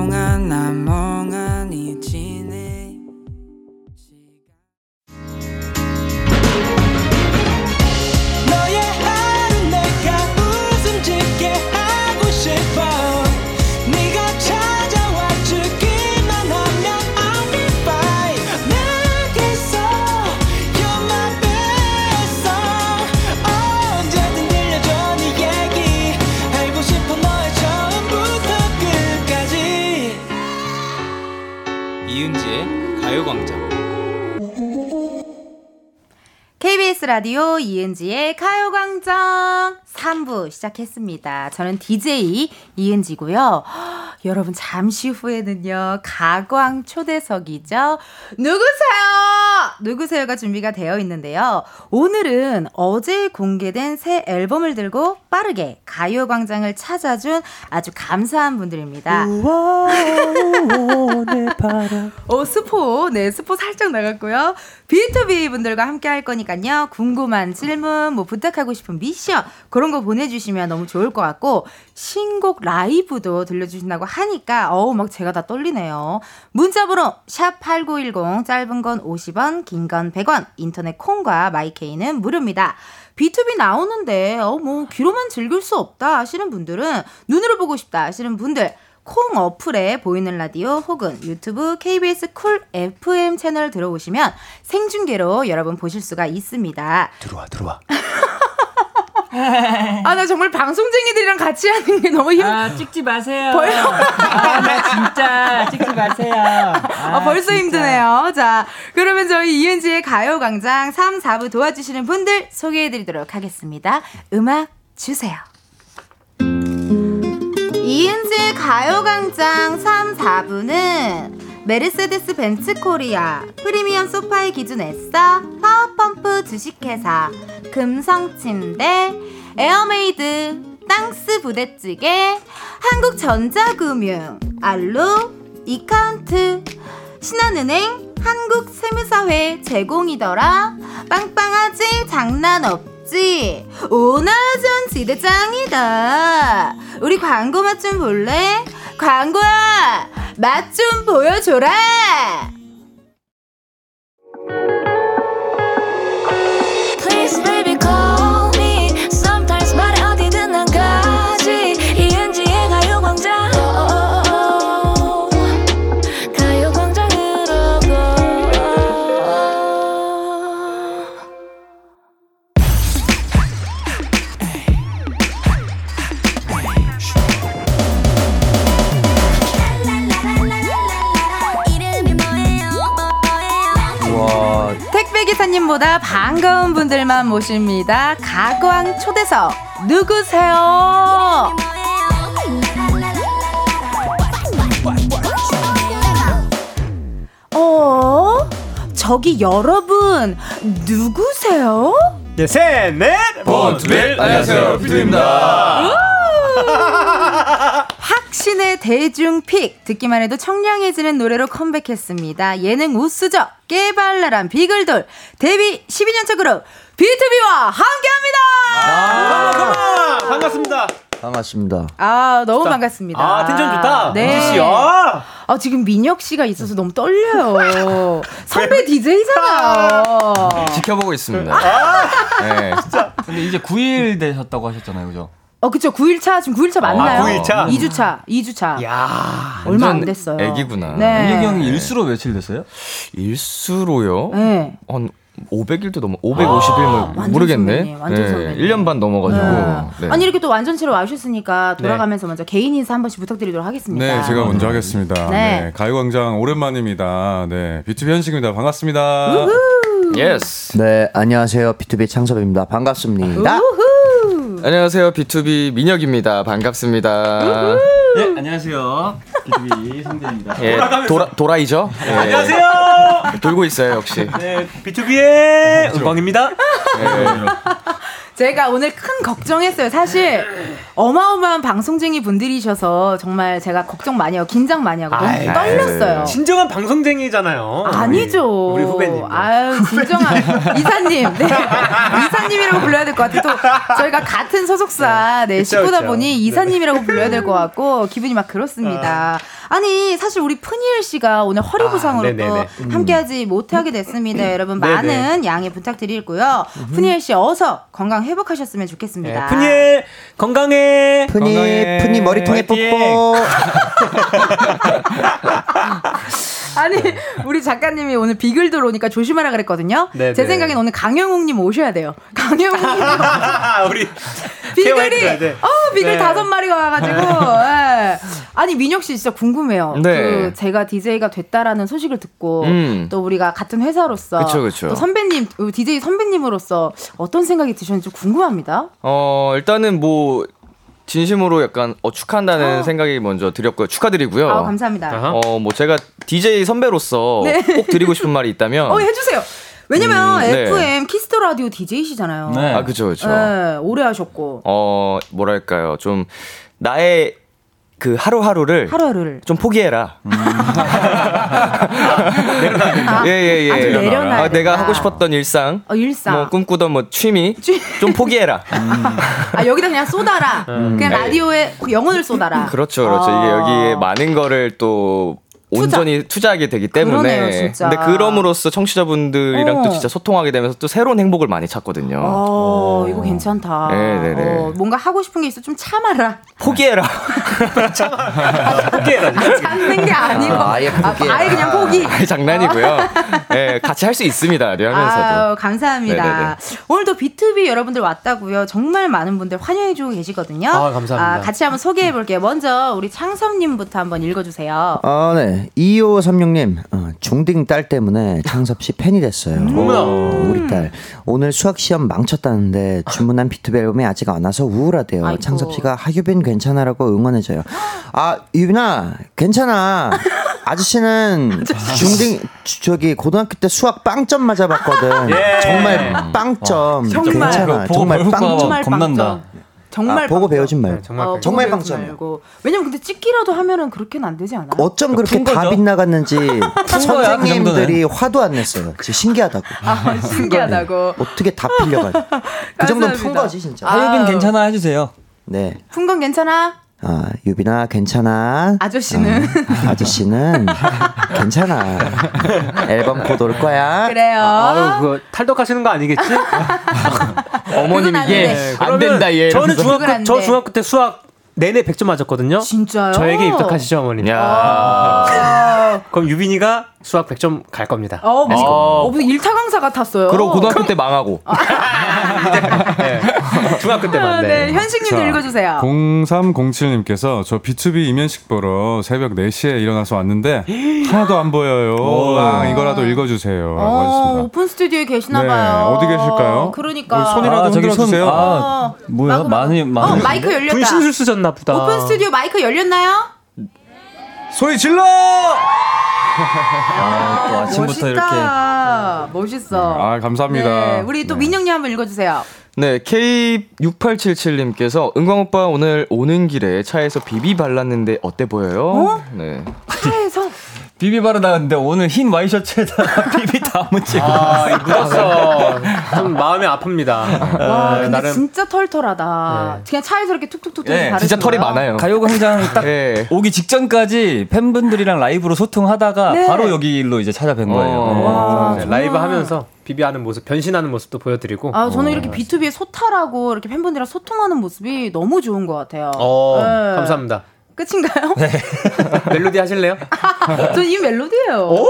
라디오 이은지의 가요광장 3부 시작했습니다. 저는 DJ 이은지고요. [GASPS] 여러분 잠시 후에는요. 가광 초대석이죠. 누구세요? 누구세요가 준비가 되어 있는데요. 오늘은 어제 공개된 새 앨범을 들고 빠르게 가요광장을 찾아준 아주 감사한 분들입니다. 오, 스포. 네, 스포 살짝 나갔고요. B2B 분들과 함께 할 거니까요. 궁금한 질문, 뭐 부탁하고 싶은 미션, 그런 거 보내주시면 너무 좋을 것 같고, 신곡 라이브도 들려주신다고 하니까, 어우, 막 제가 다 떨리네요. 문자번호, 샵 8910, 짧은 건 50원, 긴 건 100원, 인터넷 콩과 마이케이는 무료입니다. B2B 나오는데, 어, 뭐, 귀로만 즐길 수 없다 하시는 분들은, 눈으로 보고 싶다 하시는 분들, 콩 어플에 보이는 라디오 혹은 유튜브 KBS 쿨 FM 채널 들어오시면 생중계로 여러분 보실 수가 있습니다. 들어와 들어와. [LAUGHS] 아, 나 정말 방송쟁이들이랑 같이 하는 게 너무 힘, 아, 찍지 마세요. 벌- 아, 나 진짜 찍지 마세요. 아, 아, 벌써 진짜. 힘드네요. 자, 그러면 저희 이은지의 가요광장 3, 4부 도와주시는 분들 소개해드리도록 하겠습니다. 음악 주세요. 이은지의 가요광장 3, 4부는 메르세데스 벤츠 코리아, 프리미엄 소파의 기준 에싸, 파워펌프 주식회사, 금성침대, 에어메이드, 땅스 부대찌개, 한국전자금융, 알로, 이카운트, 신한은행, 한국세무사회 제공이더라. 빵빵하지 장난 없지. 오나전 지대짱이다. 우리 광고 맛 좀 볼래? 광고야, 맛 좀 보여줘라. 반가운 분들만 모십니다. 가광 초대석 누구세요? 어? 저기 여러분 누구세요? 네, 셋, 넷. 번투벨 안녕하세요, 비투입니다. 확 신의 대중픽 듣기만 해도 청량해지는 노래로 컴백했습니다. 예능 우수적 깨발랄한 비글돌 데뷔 12년차 그룹 B2B와 함께합니다. 아, 반갑습니다. 반갑습니다. 아 너무 반갑습니다. 아, 텐션 좋다. 네. 씨. 아. 아 지금 민혁 씨가 있어서 너무 떨려요. 선배 DJ잖아요. 지켜보고 있습니다. 아. 네. 진짜. 근데 이제 9일 되셨다고 하셨잖아요, 그죠? 어 그쵸 9일차 지금 9일차 맞나요? 아, 9일차? 2주차 2주차 야. 얼마 안 됐어요. 애기구나. 네. 민혁이 형이 일수로 며칠 됐어요? 일수로요? 네. 한 500일도 넘어 551일 완전 모르겠네. 완전 선배님. 1년 반 넘어가지고. 네. 네. 아니 이렇게 또 완전체로 와주셨으니까 돌아가면서 먼저 개인 인사 한 번씩 부탁드리도록 하겠습니다. 네, 제가 먼저 하겠습니다. 네. 네, 가요광장 오랜만입니다. 네, 비투비 현식입니다. 반갑습니다. Yes. 네, 안녕하세요. B2B 창섭입니다. 반갑습니다. 안녕하세요. B2B 민혁입니다. 반갑습니다. 예, 안녕하세요. 비투비 성재입니다. 예, 도라 도라이죠? 예. 안녕하세요. 돌고 있어요, 역시. 네, B2B의 은광입니다. 제가 오늘 큰 걱정했어요. 사실 어마어마한 방송쟁이 분들이셔서 정말 제가 걱정 많이 하고 긴장 많이 하고 너무 아이, 떨렸어요. 진정한 방송쟁이잖아요. 아니죠. 우리, 우리 후배님. 아유, 진정한 이사님. 네. 이사님이라고 불러야 될 것 같아요. 또 저희가 같은 소속사 네, 그쵸, 식구다 그쵸. 보니 이사님이라고 불러야 될 것 같고 기분이 막 그렇습니다. 아 니, 사실 우리 푸니엘 씨가 오늘 허리 부상으로 아. 또 함께하지 못하게 됐습니다. 여러분 네네. 많은 양해 부탁드리고요. 푸니엘 씨 어서 건강 회복하셨으면 좋겠습니다. 네, 푸니엘 건강해. 푸니, 건강해. 푸니 머리통에. 뽀뽀. [LAUGHS] 아니 우리 작가님이 오늘 비글들 오니까 조심하라 그랬거든요. 네네. 제 생각엔 오늘 강영욱님 오셔야 돼요. 강영욱님 [LAUGHS] 우리 비글이 돼. 어 비글 네. 다섯 마리가 와가지고 [LAUGHS] 예. 아니 민혁 씨 진짜 궁금해요. 네. 그 제가 DJ가 됐다라는 소식을 듣고 음. 또 우리가 같은 회사로서 그쵸, 그쵸. 또 선배님 DJ 선배님으로서 어떤 생각이 드셨는지 좀 궁금합니다. 어, 일단은 뭐 진심으로 약간 어, 축하한다는 생각이 먼저 드렸고요. 축하드리고요. 아 감사합니다. 어, 뭐 제가 DJ 선배로서 [LAUGHS] 네. 꼭 드리고 싶은 말이 있다면 어 해 주세요. 왜냐면 음, 네. FM Kiss the Radio DJ시잖아요. 네. 아, 그죠, 그죠. 네, 오래 하셨고 어, 뭐랄까요. 좀 나의 그 하루하루를 하루하루를 좀 포기해라. [LAUGHS] 아, 예, 예, 예. 아주 내려놔야 아, 내가. 하고 싶었던 일상, 어, 일상. 뭐 꿈꾸던 뭐 취미 취- 좀 포기해라. [LAUGHS] 아 여기다 그냥 쏟아라. 그냥 라디오에 영혼을 쏟아라. 그렇죠, 그렇죠. 이게 아. 여기에 많은 거를 또 온전히 투자. 하게 되기 때문에. 그러네요, 진짜. 근데 그럼으로써 청취자분들이랑 어. 또 진짜 소통하게 되면서 또 새로운 행복을 많이 찾거든요. 어, 이거 괜찮다. 네네네. 어, 뭔가 하고 싶은 게 있어 좀 참아라. 포기해라. 포기해라. [LAUGHS] 참는 게 아니고 아, 아예. 아, 예 그냥 포기. 아니, 장난이고요. 예, 같이 할 수 있습니다. 하면서도. 감사합니다. 네네네. 오늘도 B2B 여러분들 왔다고요. 정말 많은 분들 환영해 주고 계시거든요. 아, 감사합니다. 아, 같이 한번 소개해 볼게요. 먼저 우리 창섭 님부터 한번 읽어 주세요. 아, 네. 2536님, 어, 중딩 딸 때문에 창섭 씨 팬이 됐어요. 어머나. 어, 우리 딸. 오늘 수학시험 망쳤다는데 주문한 비투비 앨범이 아직 안 와서 우울하대요. 아이고. 창섭 씨가 하규빈 괜찮아라고 응원해줘요. 아, 유빈아, 괜찮아. 아저씨는 중딩, 주- 저기, 고등학교 때 수학 빵점 맞아봤거든. [LAUGHS] 예. 정말 빵점. 정말. 괜찮아. 정말 빵점. 정말 겁난다. 정말 아, 보고. 배우진 말고. 네, 정말 어. 정말 빵점이야. 말고. 왜냐면 근데 찍기라도 하면은 그렇게는 안 되지 않아요? 어쩜 그렇게 푼다 거죠? 빗나갔는지 [LAUGHS] 거야, 그 선생님들이 화도 안 냈어요. 진짜 신기하다고. 아, 신기하다고. 어떻게 다 풀려가? 그 정도는 푼. 거지 진짜. 하유빈 아우. 괜찮아 해주세요. 네. 푼 건 괜찮아? 아 유빈아 괜찮아. 아저씨는? 아, 저씨는 [LAUGHS] 괜찮아. 앨범 곧 올 거야. 그래요. 아 유, 그 탈덕하시는 거 아니겠지? [LAUGHS] 어머님이 그건 안 예, 돼. 안 된다, 예. 저는 중학교 저 돼. 중학교 때 수학 내내 100점 맞았거든요. 진짜요? 저에게 입덕하시죠, 어머님. 야. 아. 그럼 유빈이가 수학 100점 갈 겁니다. 어, 무슨, 어. 어, 무슨 일타 강사 같았어요. 그리고 고등학교 때 망하고. [LAUGHS] 네. 중학교 때만. 아, 네. 네. 현식님도 자, 읽어주세요. 0307님께서 저 B2B 이면식 보러 새벽 4시에 일어나서 왔는데 하나도 안 보여요. 아, 이거라도 읽어주세요. 라고 어, 하셨습니다. 오픈 스튜디오에 계시나 네, 봐요. 어디 계실까요? 그러니까. 뭐 손이라도 흔들어 주세요. 아, 어, 뭐야? 마구, 많이, 마구. 많이. 어, 마이크 열렸다. 분신술 쓰셨나 보다. 오픈 스튜디오 마이크 열렸나요? 소리 질러! 아, 또 아침부터 이렇게. 멋있다. 멋있어. 아, 감사합니다. 네, 우리 또 네. 민영님 한번 읽어주세요. 네, K6877님께서 은광 오빠 오늘 오는 길에 차에서 비비 발랐는데 어때 보여요? 어? 네. 차에서 [LAUGHS] 비비 바르다는데 오늘 흰 와이셔츠에다가 [LAUGHS] 비비 다 묻히고. 아, 이거 묻었어. [LAUGHS] 좀 마음이 아픕니다. 와, 네, 근데 나름 진짜 털털하다. 네. 그냥 차에서 이렇게 툭툭툭 네, 진짜 털이 거예요? 많아요. 가요광장 [LAUGHS] 딱 예. 오기 직전까지 팬분들이랑 라이브로 소통하다가 네. 바로 여기로 이제 찾아뵌 거예요. 어. 와, 네, 정말. 라이브 하면서 비비하는 모습, 변신하는 모습도 보여드리고. 아, 저는 이렇게 B2B의 소타라고 이렇게 팬분들이랑 소통하는 모습이 너무 좋은 것 같아요. 어, 네. 감사합니다. 끝인가요? [LAUGHS] 멜로디 하실래요? [LAUGHS] 전이 멜로디예요.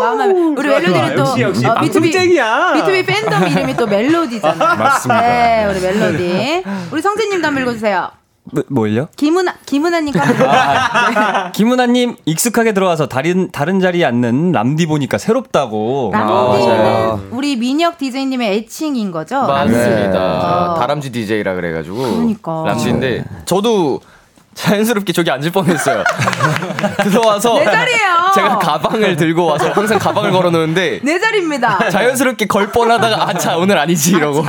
아, 마음에 우리 멜로디는. 또 역시, 역시 어, 방송쟁이야. B2B 팬덤 이름이 또 멜로디잖아요. [LAUGHS] 맞습니다. 네, 우리 멜로디. 우리 성재님도 한번 읽어주세요. 뭐, 뭘요? 김은아 김은아님 한번 읽어주세요. 김은아님 익숙하게 들어와서 다른 다른 자리에 앉는 람디 보니까 새롭다고. 람디는 우리 민혁 디제이님의 애칭인 거죠? 맞습니다. 어. 다람쥐 DJ라 그래가지고. 그러니까. 람쥐인데 저도 자연스럽게 저기 앉을 뻔했어요. [LAUGHS] 들어와서 내 자리예요. 제가 가방을 들고 와서 항상 가방을 걸어놓는데 내 자리입니다. 자연스럽게 걸 뻔하다가 아차 오늘 아니지 이러고.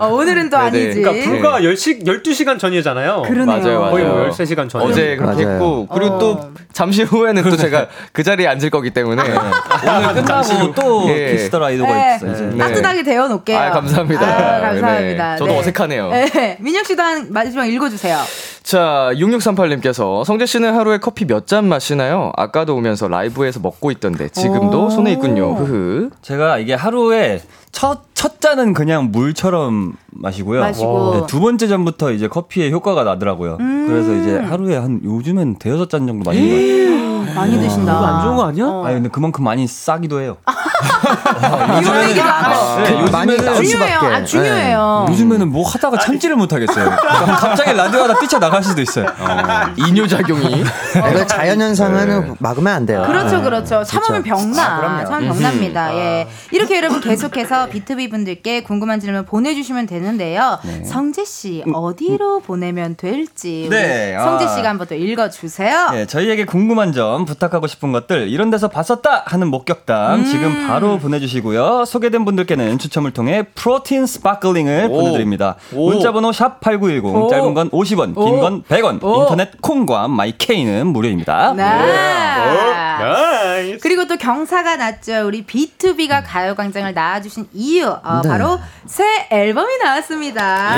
어, 오늘은 또 네네. 아니지. 그러니까 불과 10시, 12시간 전이잖아요. 그러네요. 맞아요, 맞아요. 거의 뭐 13시간 전. 어제 그렇게 맞아요. 했고 그리고 어. 또 잠시 후에는 또 제가 그 자리에 앉을 거기 때문에 [LAUGHS] 오늘 끝나고 또 예. Kiss the Radio가 네. 있어요. 네. 따뜻하게 데워 놓을게요. 아, 감사합니다. 아, 감사합니다. 네. 저도 어색하네요. 네. 민혁 씨도 한 마지막 읽어 주세요. 자, 6638님께서 성재 씨는 하루에 커피 몇 잔 마시나요? 아까도 오면서 라이브에서 먹고 있던데 지금도 오. 손에 있군요. 흐흐. 제가 이게 하루에 첫, 첫 잔은 그냥 물처럼 마시고요. 마시고. 네, 두 번째 잔부터 이제 커피에 효과가 나더라고요. 음. 그래서 이제 하루에 한 요즘엔 대여섯 잔 정도 마시는 것 같아요. 많이 드신다. 그거 안 좋은 거 아니야? 어. 아니 근데 그만큼 많이 싸기도 해요. 이런 얘기도 하고. 네, 그 많이 요즘에는 중요해요. 아, 중요해요. 요즘에는 뭐 하다가 참지를 못하겠어요. [LAUGHS] 갑자기 라디오 하다 뛰쳐나갈 수도 있어요. 이뇨작용이. 네. [LAUGHS] 이거 자연현상은 막으면 안 돼요. 그렇죠, 네. 그렇죠. 참으면 병나. 아, 그럼요. 참으면 병납니다. 예. 이렇게 여러분 계속해서 비투비 분들께 궁금한 질문 보내주시면 되는데요. 성재 씨 어디로 보내면 될지 우리 네, 성재 아. 씨가 한번 또 읽어주세요. 네, 저희에게 궁금한 점, 부탁하고 싶은 것들, 이런 데서 봤었다 하는 목격담 음. 지금 바로 보내주시고요. 소개된 분들께는 추첨을 통해 protein sparkling을 오. 보내드립니다. 오. 문자번호 샵 8910, 오. 짧은 건 50원, 긴 오. 건 100원, 오. 인터넷 콩과 마이케이는 무료입니다. 네. nice. 그리고 또 경사가 났죠. 우리 BTOB가 가요광장을 나와주신 이유. 어, 네. 바로 새 앨범이 나왔습니다.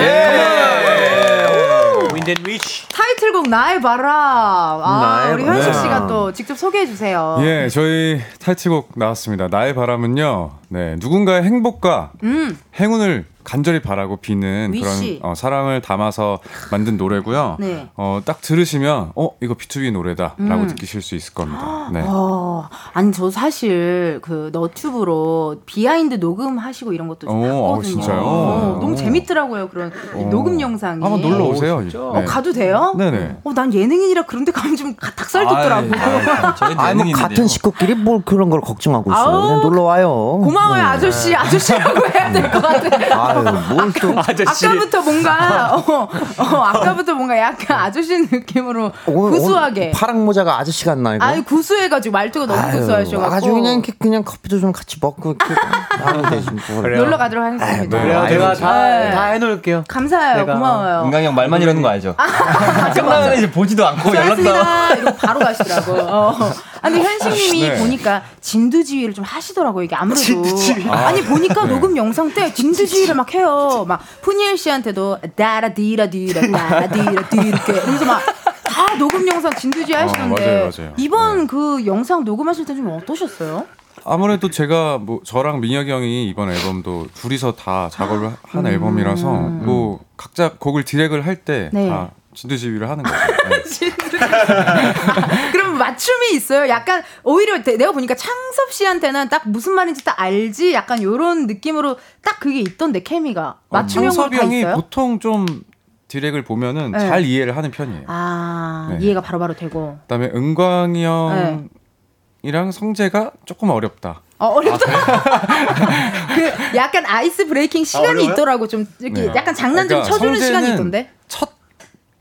Wind and Wish. 타이틀곡 나의 바람. 아, 나의 우리 현식 바람. 씨가 또 직접 소개해 주세요. 예, 저희 타이틀곡 나왔습니다. 나의 바람은요, 네, 누군가의 행복과 음. 행운을 간절히 바라고 비는 wish. 그런 어, 사랑을 담아서 만든 노래고요. 네. 어, 딱 들으시면 어 이거 BTOB 노래다라고 음. 느끼실 수 있을 겁니다. 네. 어, 아니 저 사실 그 너튜브로 behind 녹음하시고 이런 것도 좀 오, 어, 봤거든요. 진짜요? 어, 너무 오. 재밌더라고요 그런 이 녹음 영상이. 한번 놀러 오세요. 어, 가도 돼요? 네네. 어, 난 예능인이라 그런데 가면 좀 가- 닭살 돋더라고. 저희도 아니 뭐 같은 식구끼리 뭘 그런 걸 걱정하고 있어요. 아우, 그냥 놀러 와요. 고마워요 네. 아저씨 아저씨라고 해야 될 것 같아. 아유 뭘또 [LAUGHS] 아까부터 뭔가 [LAUGHS] 어, 어, 아까부터 뭔가 약간 아저씨 느낌으로 어, 구수하게. 파랑 모자가 아저씨 같나 이거? 아니 구수해가지고 말투가 너무 아유, 구수하셔가지고 와가지고 그냥 이렇게 그냥 커피도 좀 같이 먹고 이렇게 하면 되지 [LAUGHS] 뭘. 그래요. 놀러 가도록 하겠습니다. 네. 그래요, 아유, 제가 다, 네. 다 해놓을게요. 감사해요. 내가, 고마워요. 은강이 형 말만 이러는 거 알죠? 끝나면 이제 보지도 않고 연락도. 이러고 바로 가시더라고. 어. 아, 근데 현식님이 네. 보니까 진두지휘를 좀 하시더라고요. 이게 아무래도 아니 보니까 녹음 영상 때 진두지휘를 막 해요. 막 푸니엘 씨한테도 다라디라디라 다라디라디 이렇게 그래서 막. 다 녹음 영상 진두지휘 하시던데 맞아요, 맞아요. 이번 그 영상 녹음하실 때 좀 어떠셨어요? 아무래도 제가 뭐 저랑 민혁이 형이 이번 앨범도 둘이서 다 작업을 한 앨범이라서 뭐 각자 곡을 디렉을 할 때다 음. 네. 진두지휘를 하는 거죠. 네. [LAUGHS] [LAUGHS] 그럼 맞춤이 있어요. 약간 오히려 내- 내가 보니까 창섭 씨한테는 딱 무슨 말인지 딱 알지. 약간 요런 느낌으로 딱 그게 있던데 케미가 맞춤형으로 창섭이 다 형이 있어요. 보통 좀 디렉을 보면은 네. 잘 이해를 하는 편이에요. 아 네. 이해가 바로바로 되고. 그다음에 은광이 네. 형이랑 성재가 조금 어렵다. 어, 어렵다. [LAUGHS] 그 약간 아이스 브레이킹 시간이 어려워요? 있더라고 좀 이렇게 네. 약간 장난 좀 그러니까 쳐주는 시간이 있던데. 첫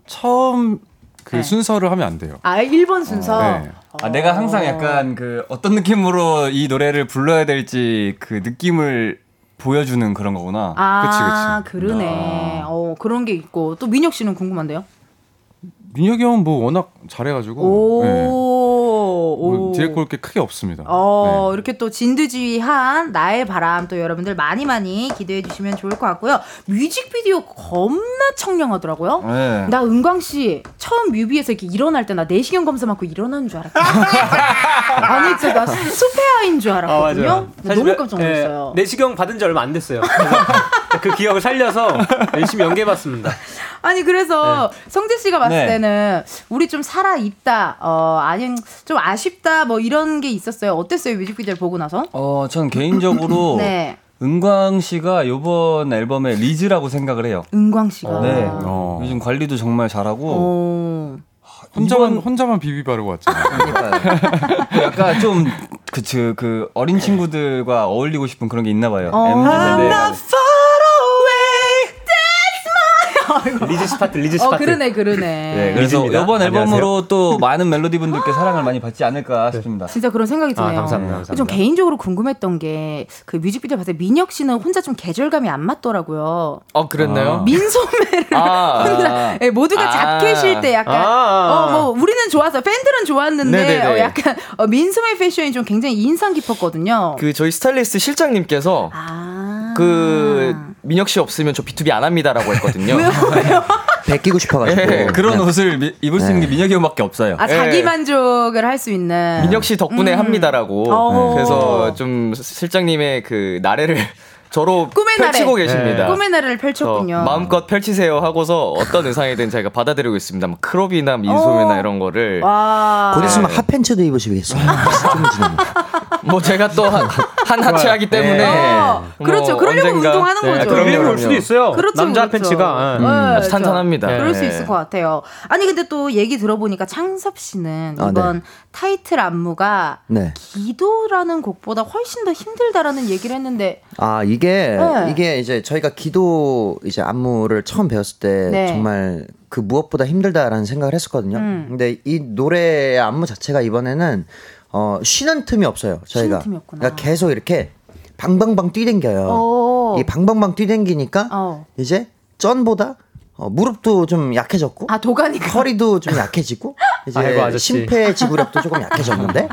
처음 그 네. 순서를 하면 안 돼요. 아 1번 순서. 네. 아, 내가 항상 약간 그 어떤 느낌으로 이 노래를 불러야 될지 그 느낌을 보여주는 그런 거구나. 아 그치, 그러네. 어 그런 게 있고 또 민혁 씨는 궁금한데요. 민혁이 형은 뭐 워낙 잘해가지고 오. 네. 오. 뭐 디렉 볼게 크게 없습니다. 어, 네. 이렇게 또 진두지휘한 나의 바람 또 여러분들 많이 많이 기대해 주시면 좋을 것 같고요. 뮤직비디오 겁나 청량하더라고요. 네. 나 은광 씨 처음 뮤비에서 이렇게 일어날 때 나 내시경 검사 맞고 일어나는 줄 알았거든요. [LAUGHS] 아니 진짜 나 수페아인 줄 알았거든요. 너무 깜짝 놀랐어요. 예, 내시경 받은 지 얼마 안 됐어요. [LAUGHS] 그 기억을 살려서 열심히 연기해봤습니다. 아니 그래서 성재 씨가 봤을 네. 때는 우리 좀 살아 있다, 어 아니면 좀 아쉽다 뭐 이런 게 있었어요. 어땠어요 뮤직비디오를 보고 나서? 어, 전 개인적으로 [CLEARS THROAT] 네, 은광 씨가 요번 앨범의 리즈라고 생각을 해요. 은광 씨가. 네. 어. 요즘 관리도 정말 잘하고 어. 혼자만 이번- 혼자만 비비 바르고 왔잖아요. 그 약간 좀 그, 그, 그 어린 친구들과 어울리고 싶은 그런 게 있나 봐요. 어. MZ 세대. 리즈 start, 리즈 어 start. 그러네 그러네. 네, 그래서 리즈입니다. 이번 안녕하세요. 앨범으로 또 많은 멜로디 분들께 사랑을 많이 받지 않을까 싶습니다. 진짜 그런 생각이 아, 드네요. 감사합니다, 감사합니다. 좀 개인적으로 궁금했던 게 그 뮤직비디오 봤을 때 민혁 씨는 혼자 좀 계절감이 안 맞더라고요. 어, 그랬나요? 민소매를 아, 혼자 예, 모두가 아. 자켓일 때 약간 아. 어뭐 우리는 좋았어 팬들은 좋았는데 네네네. 어, 약간 어, 민소매 패션이 좀 굉장히 인상 깊었거든요. 그 저희 스타일리스트 실장님께서 아. 그 민혁 씨 없으면 저 B2B 안 합니다라고 했거든요. 왜요 [LAUGHS] 왜요? 베끼고 싶어가지고. 네, 그런 네. 옷을 미- 입을 수 있는 게 민혁이 형밖에 없어요. 아 자기 예. 만족을 할 수 있는 민혁 씨 덕분에 음. 합니다라고. 어. 그래서 좀 실장님의 그 나래를 저로 꿈의 펼치고 나래. 계십니다. 꿈의 나래를 펼쳤군요. 마음껏 펼치세요 하고서 어떤 의상이든 저희가 받아들이고 있습니다. 뭐 크롭이나 민소매나 어. 이런 거를 와. 곧 있으면 핫팬츠도 입으시겠어요. [LAUGHS] 뭐 제가 또한한 하체하기 때문에 어, 그렇죠. 뭐 그러려고 언젠가- 운동하는 네, 거죠. 유행이 올. 수도 있어요. 그렇죠, 남자 그렇죠. 팬츠가. 네, 아주 저- 탄탄합니다. 그럴 수 네. 있을 것 같아요. 아니 근데 또 얘기 들어보니까 창섭 씨는 아, 이번 타이틀 안무가 네. 기도라는 곡보다 훨씬 더 힘들다라는 얘기를 했는데 아 이게 네. 이게 이제 저희가 기도 이제 안무를 처음 배웠을 때 네. 정말 그 무엇보다 힘들다라는 생각을 했었거든요. 음. 근데 이 노래의 안무 자체가 이번에는 어 쉬는 틈이 없어요. 저희가 쉬는 틈이 없구나. 그러니까 계속 이렇게 방방방 뛰댕겨요. 오. 이 방방방 뛰댕기니까 어. 이제 쩐보다 어, 무릎도 좀 약해졌고 아 도가니가 허리도 좀 약해지고 [LAUGHS] 이제 아이고, 아저씨. 심폐지구력도 조금 약해졌는데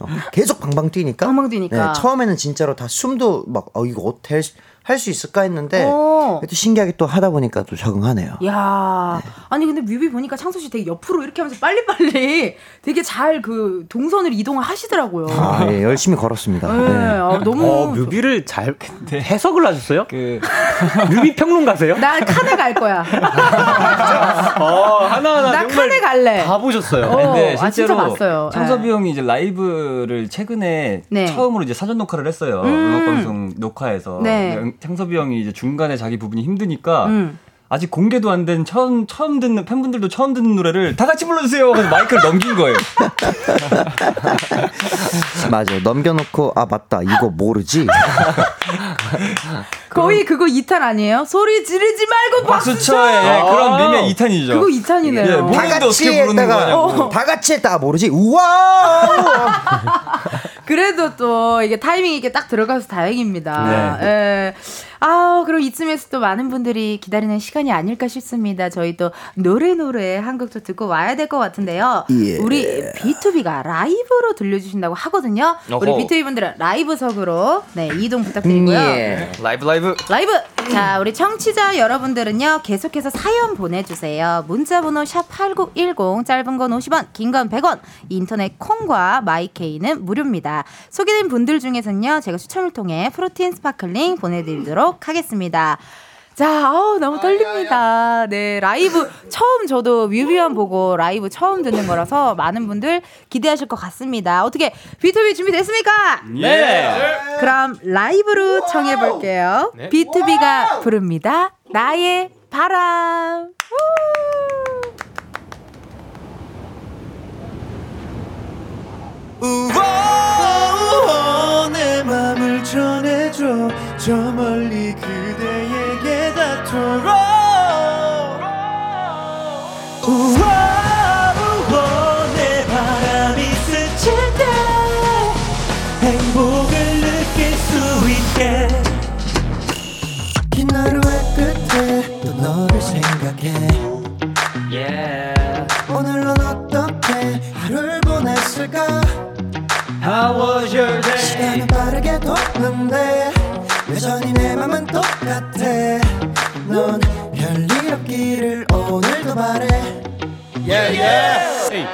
어, 계속 방방 뛰니까 방방 뛰니까. 네, 처음에는 진짜로 다 숨도 막 어, 이거 어떻게 할 수 있을까 했는데 어. 또 신기하게 또 하다 보니까 또 적응하네요. 야, 아니 근데 뮤비 보니까 창섭 씨 되게 옆으로 이렇게 하면서 빨리빨리 [LAUGHS] 되게 잘 그 동선을 이동을 하시더라고요. 아, 예, 열심히 걸었습니다. 네, 네. 아, 너무 어, 뮤비를 잘 해석을 하셨어요? 그 [LAUGHS] 뮤비 평론가세요? 나 칸에 갈 거야. [LAUGHS] 어, 하나하나 나 정말 칸에 갈래. 다 보셨어요. 어. 근데 아, 진짜 실제로 봤어요. 창섭이 네. 형이 이제 라이브를 최근에 네. 처음으로 이제 사전 녹화를 했어요. 음. 음. 악 방송 녹화에서. 네. 창섭이 형이 이제 중간에 자기 부분이 힘드니까 음. 아직 공개도 안 된 처음 처음 듣는 팬분들도 처음 듣는 노래를 다 같이 불러주세요. 그래서 마이크를 넘긴 거예요. [LAUGHS] 맞아. 넘겨놓고 아 맞다 이거 모르지. [LAUGHS] 거의 그거 2탄 아니에요? 소리 지르지 말고 박수 박수 쳐. 예, 그런 아. 미 2탄이죠. 그거 2탄이네요. 예, 뭐- 다 같이 어떻게 부르는 했다가 거냐고. 다 같이 했다가 모르지. 우와. [LAUGHS] 그래도 또 이게 타이밍 있게 딱 들어가서 다행입니다. 네. 예. 아, 그럼 이쯤에서 또 많은 분들이 기다리는 시간이 아닐까 싶습니다. 저희 또 노래 노래 한곡좀 듣고 와야 될 것 같은데요. 예. 우리 BTOB가 라이브로 들려주신다고 하거든요. 우리 어허. BTOB 분들은 라이브석으로 네 이동 부탁드리고요. 예. 라이브 라이브. 라이브! 자, 우리 청취자 여러분들은요, 계속해서 사연 보내주세요. 문자번호 샵 8910, 짧은 건 50원, 긴 건 100원, 인터넷 콩과 마이케이는 무료입니다. 소개된 분들 중에서는요, 제가 추첨을 통해 protein sparkling 보내드리도록 하겠습니다. 자, 어우, 너무 떨립니다. 네, 라이브, 처음 저도 뮤비만 보고 라이브 처음 듣는 거라서 많은 분들 기대하실 것 같습니다. 어떻게, BTOB 준비됐습니까? 네. 그럼 라이브로 청해볼게요. B2B가 부릅니다. 나의 바람. 우 와, 내 맘을 전해줘. 저 멀리 그대에게 닿도록. 우와, 우와, 내 바람이 스칠 때 행복을 느낄 수 있게. 긴 하루의 끝에 또 너를 생각해. 오늘 넌 어떻게 하루를 보냈을까 How was your day? 시간은 빠르게 도는데 여전히 내 맘은 똑같아 넌 별일 없기를 오늘도 바래 yeah, yeah.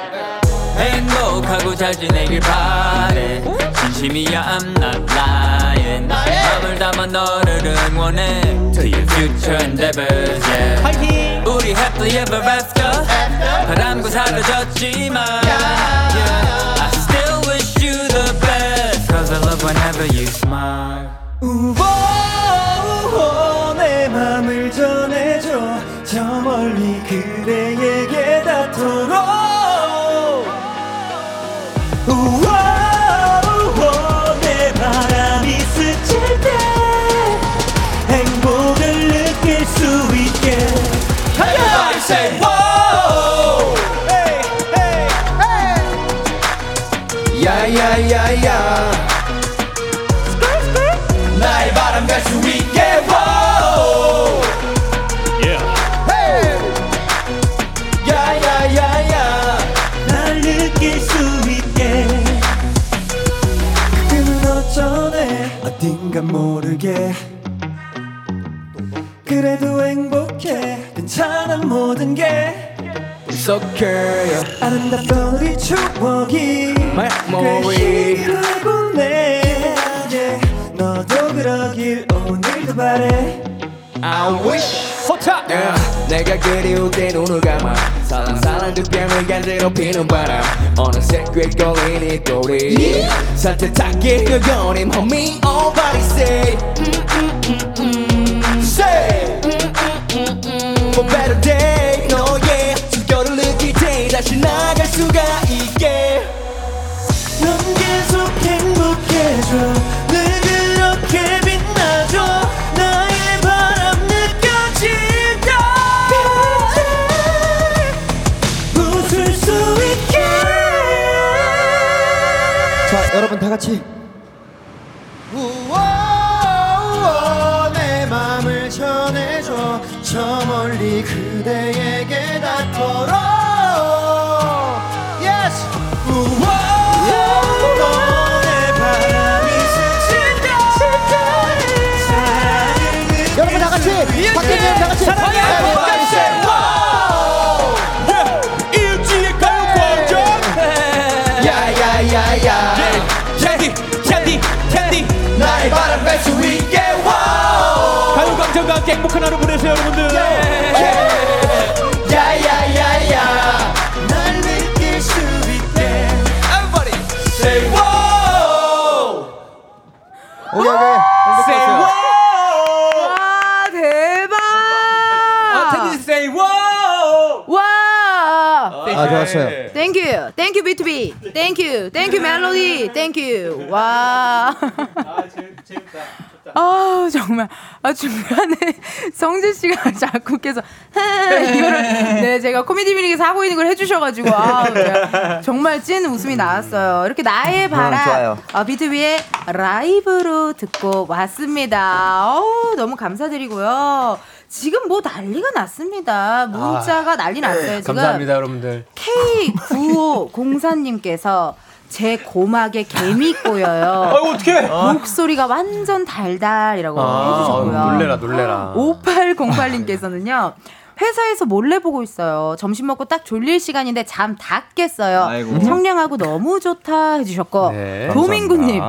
행복하고 잘 지내길 바래 진심이야 I'm not lying 마음을 담아 너를 응원해 To your future endeavors yeah. 우리 happily ever after 바람과 사라졌지만 yeah, love whenever you smile. Ooh, 그래도 행복해. 괜찮아 모든 게. It's okay. 아름답던 우리 추억이. 꽤 힘이 되고 내 yeah. 너도 그러길 오늘도 바래. I wish. 호타 yeah. 내가 그리울 때 눈을 감아. 살랑살랑 두 뺨을 간지럽히는 바람. 어느새 꽤 걸린 이 꼬리 산뜻하게 그거림 homie. Nobody say. 음, 음, 음, 음. Say better day 너의 숨결을 느낄 때 다시 나갈 수가 있게. 넌 계속 자, 여러분 다 같이. 여러분들 아, 좋았어요. 땡큐, 땡큐 B2B, 땡큐, 땡큐 멜로디, 땡큐. 와. 아 정말 아 중간에 [LAUGHS] 성재 씨가 [LAUGHS] 자꾸 계속 [LAUGHS] 이거를 네 제가 코미디 미니에서 하고 있는 걸 해주셔가지고 아 정말 찐 웃음이 나왔어요. 이렇게 나의 바람 좋아요. 아, B2B의 라이브로 듣고 왔습니다. 어우, 너무 감사드리고요. 지금 뭐 난리가 났습니다. 문자가 난리 났어요. 지금 감사합니다, 여러분들. K9504님께서 제 고막에 개미 꼬여요. [LAUGHS] 아이고, 어떡해. 목소리가 완전 달달이라고 아, 해주셨고요. 놀래라, 놀래라. 5808님께서는요. 회사에서 몰래 보고 있어요. 점심 먹고 딱 졸릴 시간인데 잠 다 깼어요. 아이고. 청량하고 너무 좋다 해주셨고 네, 도민구님.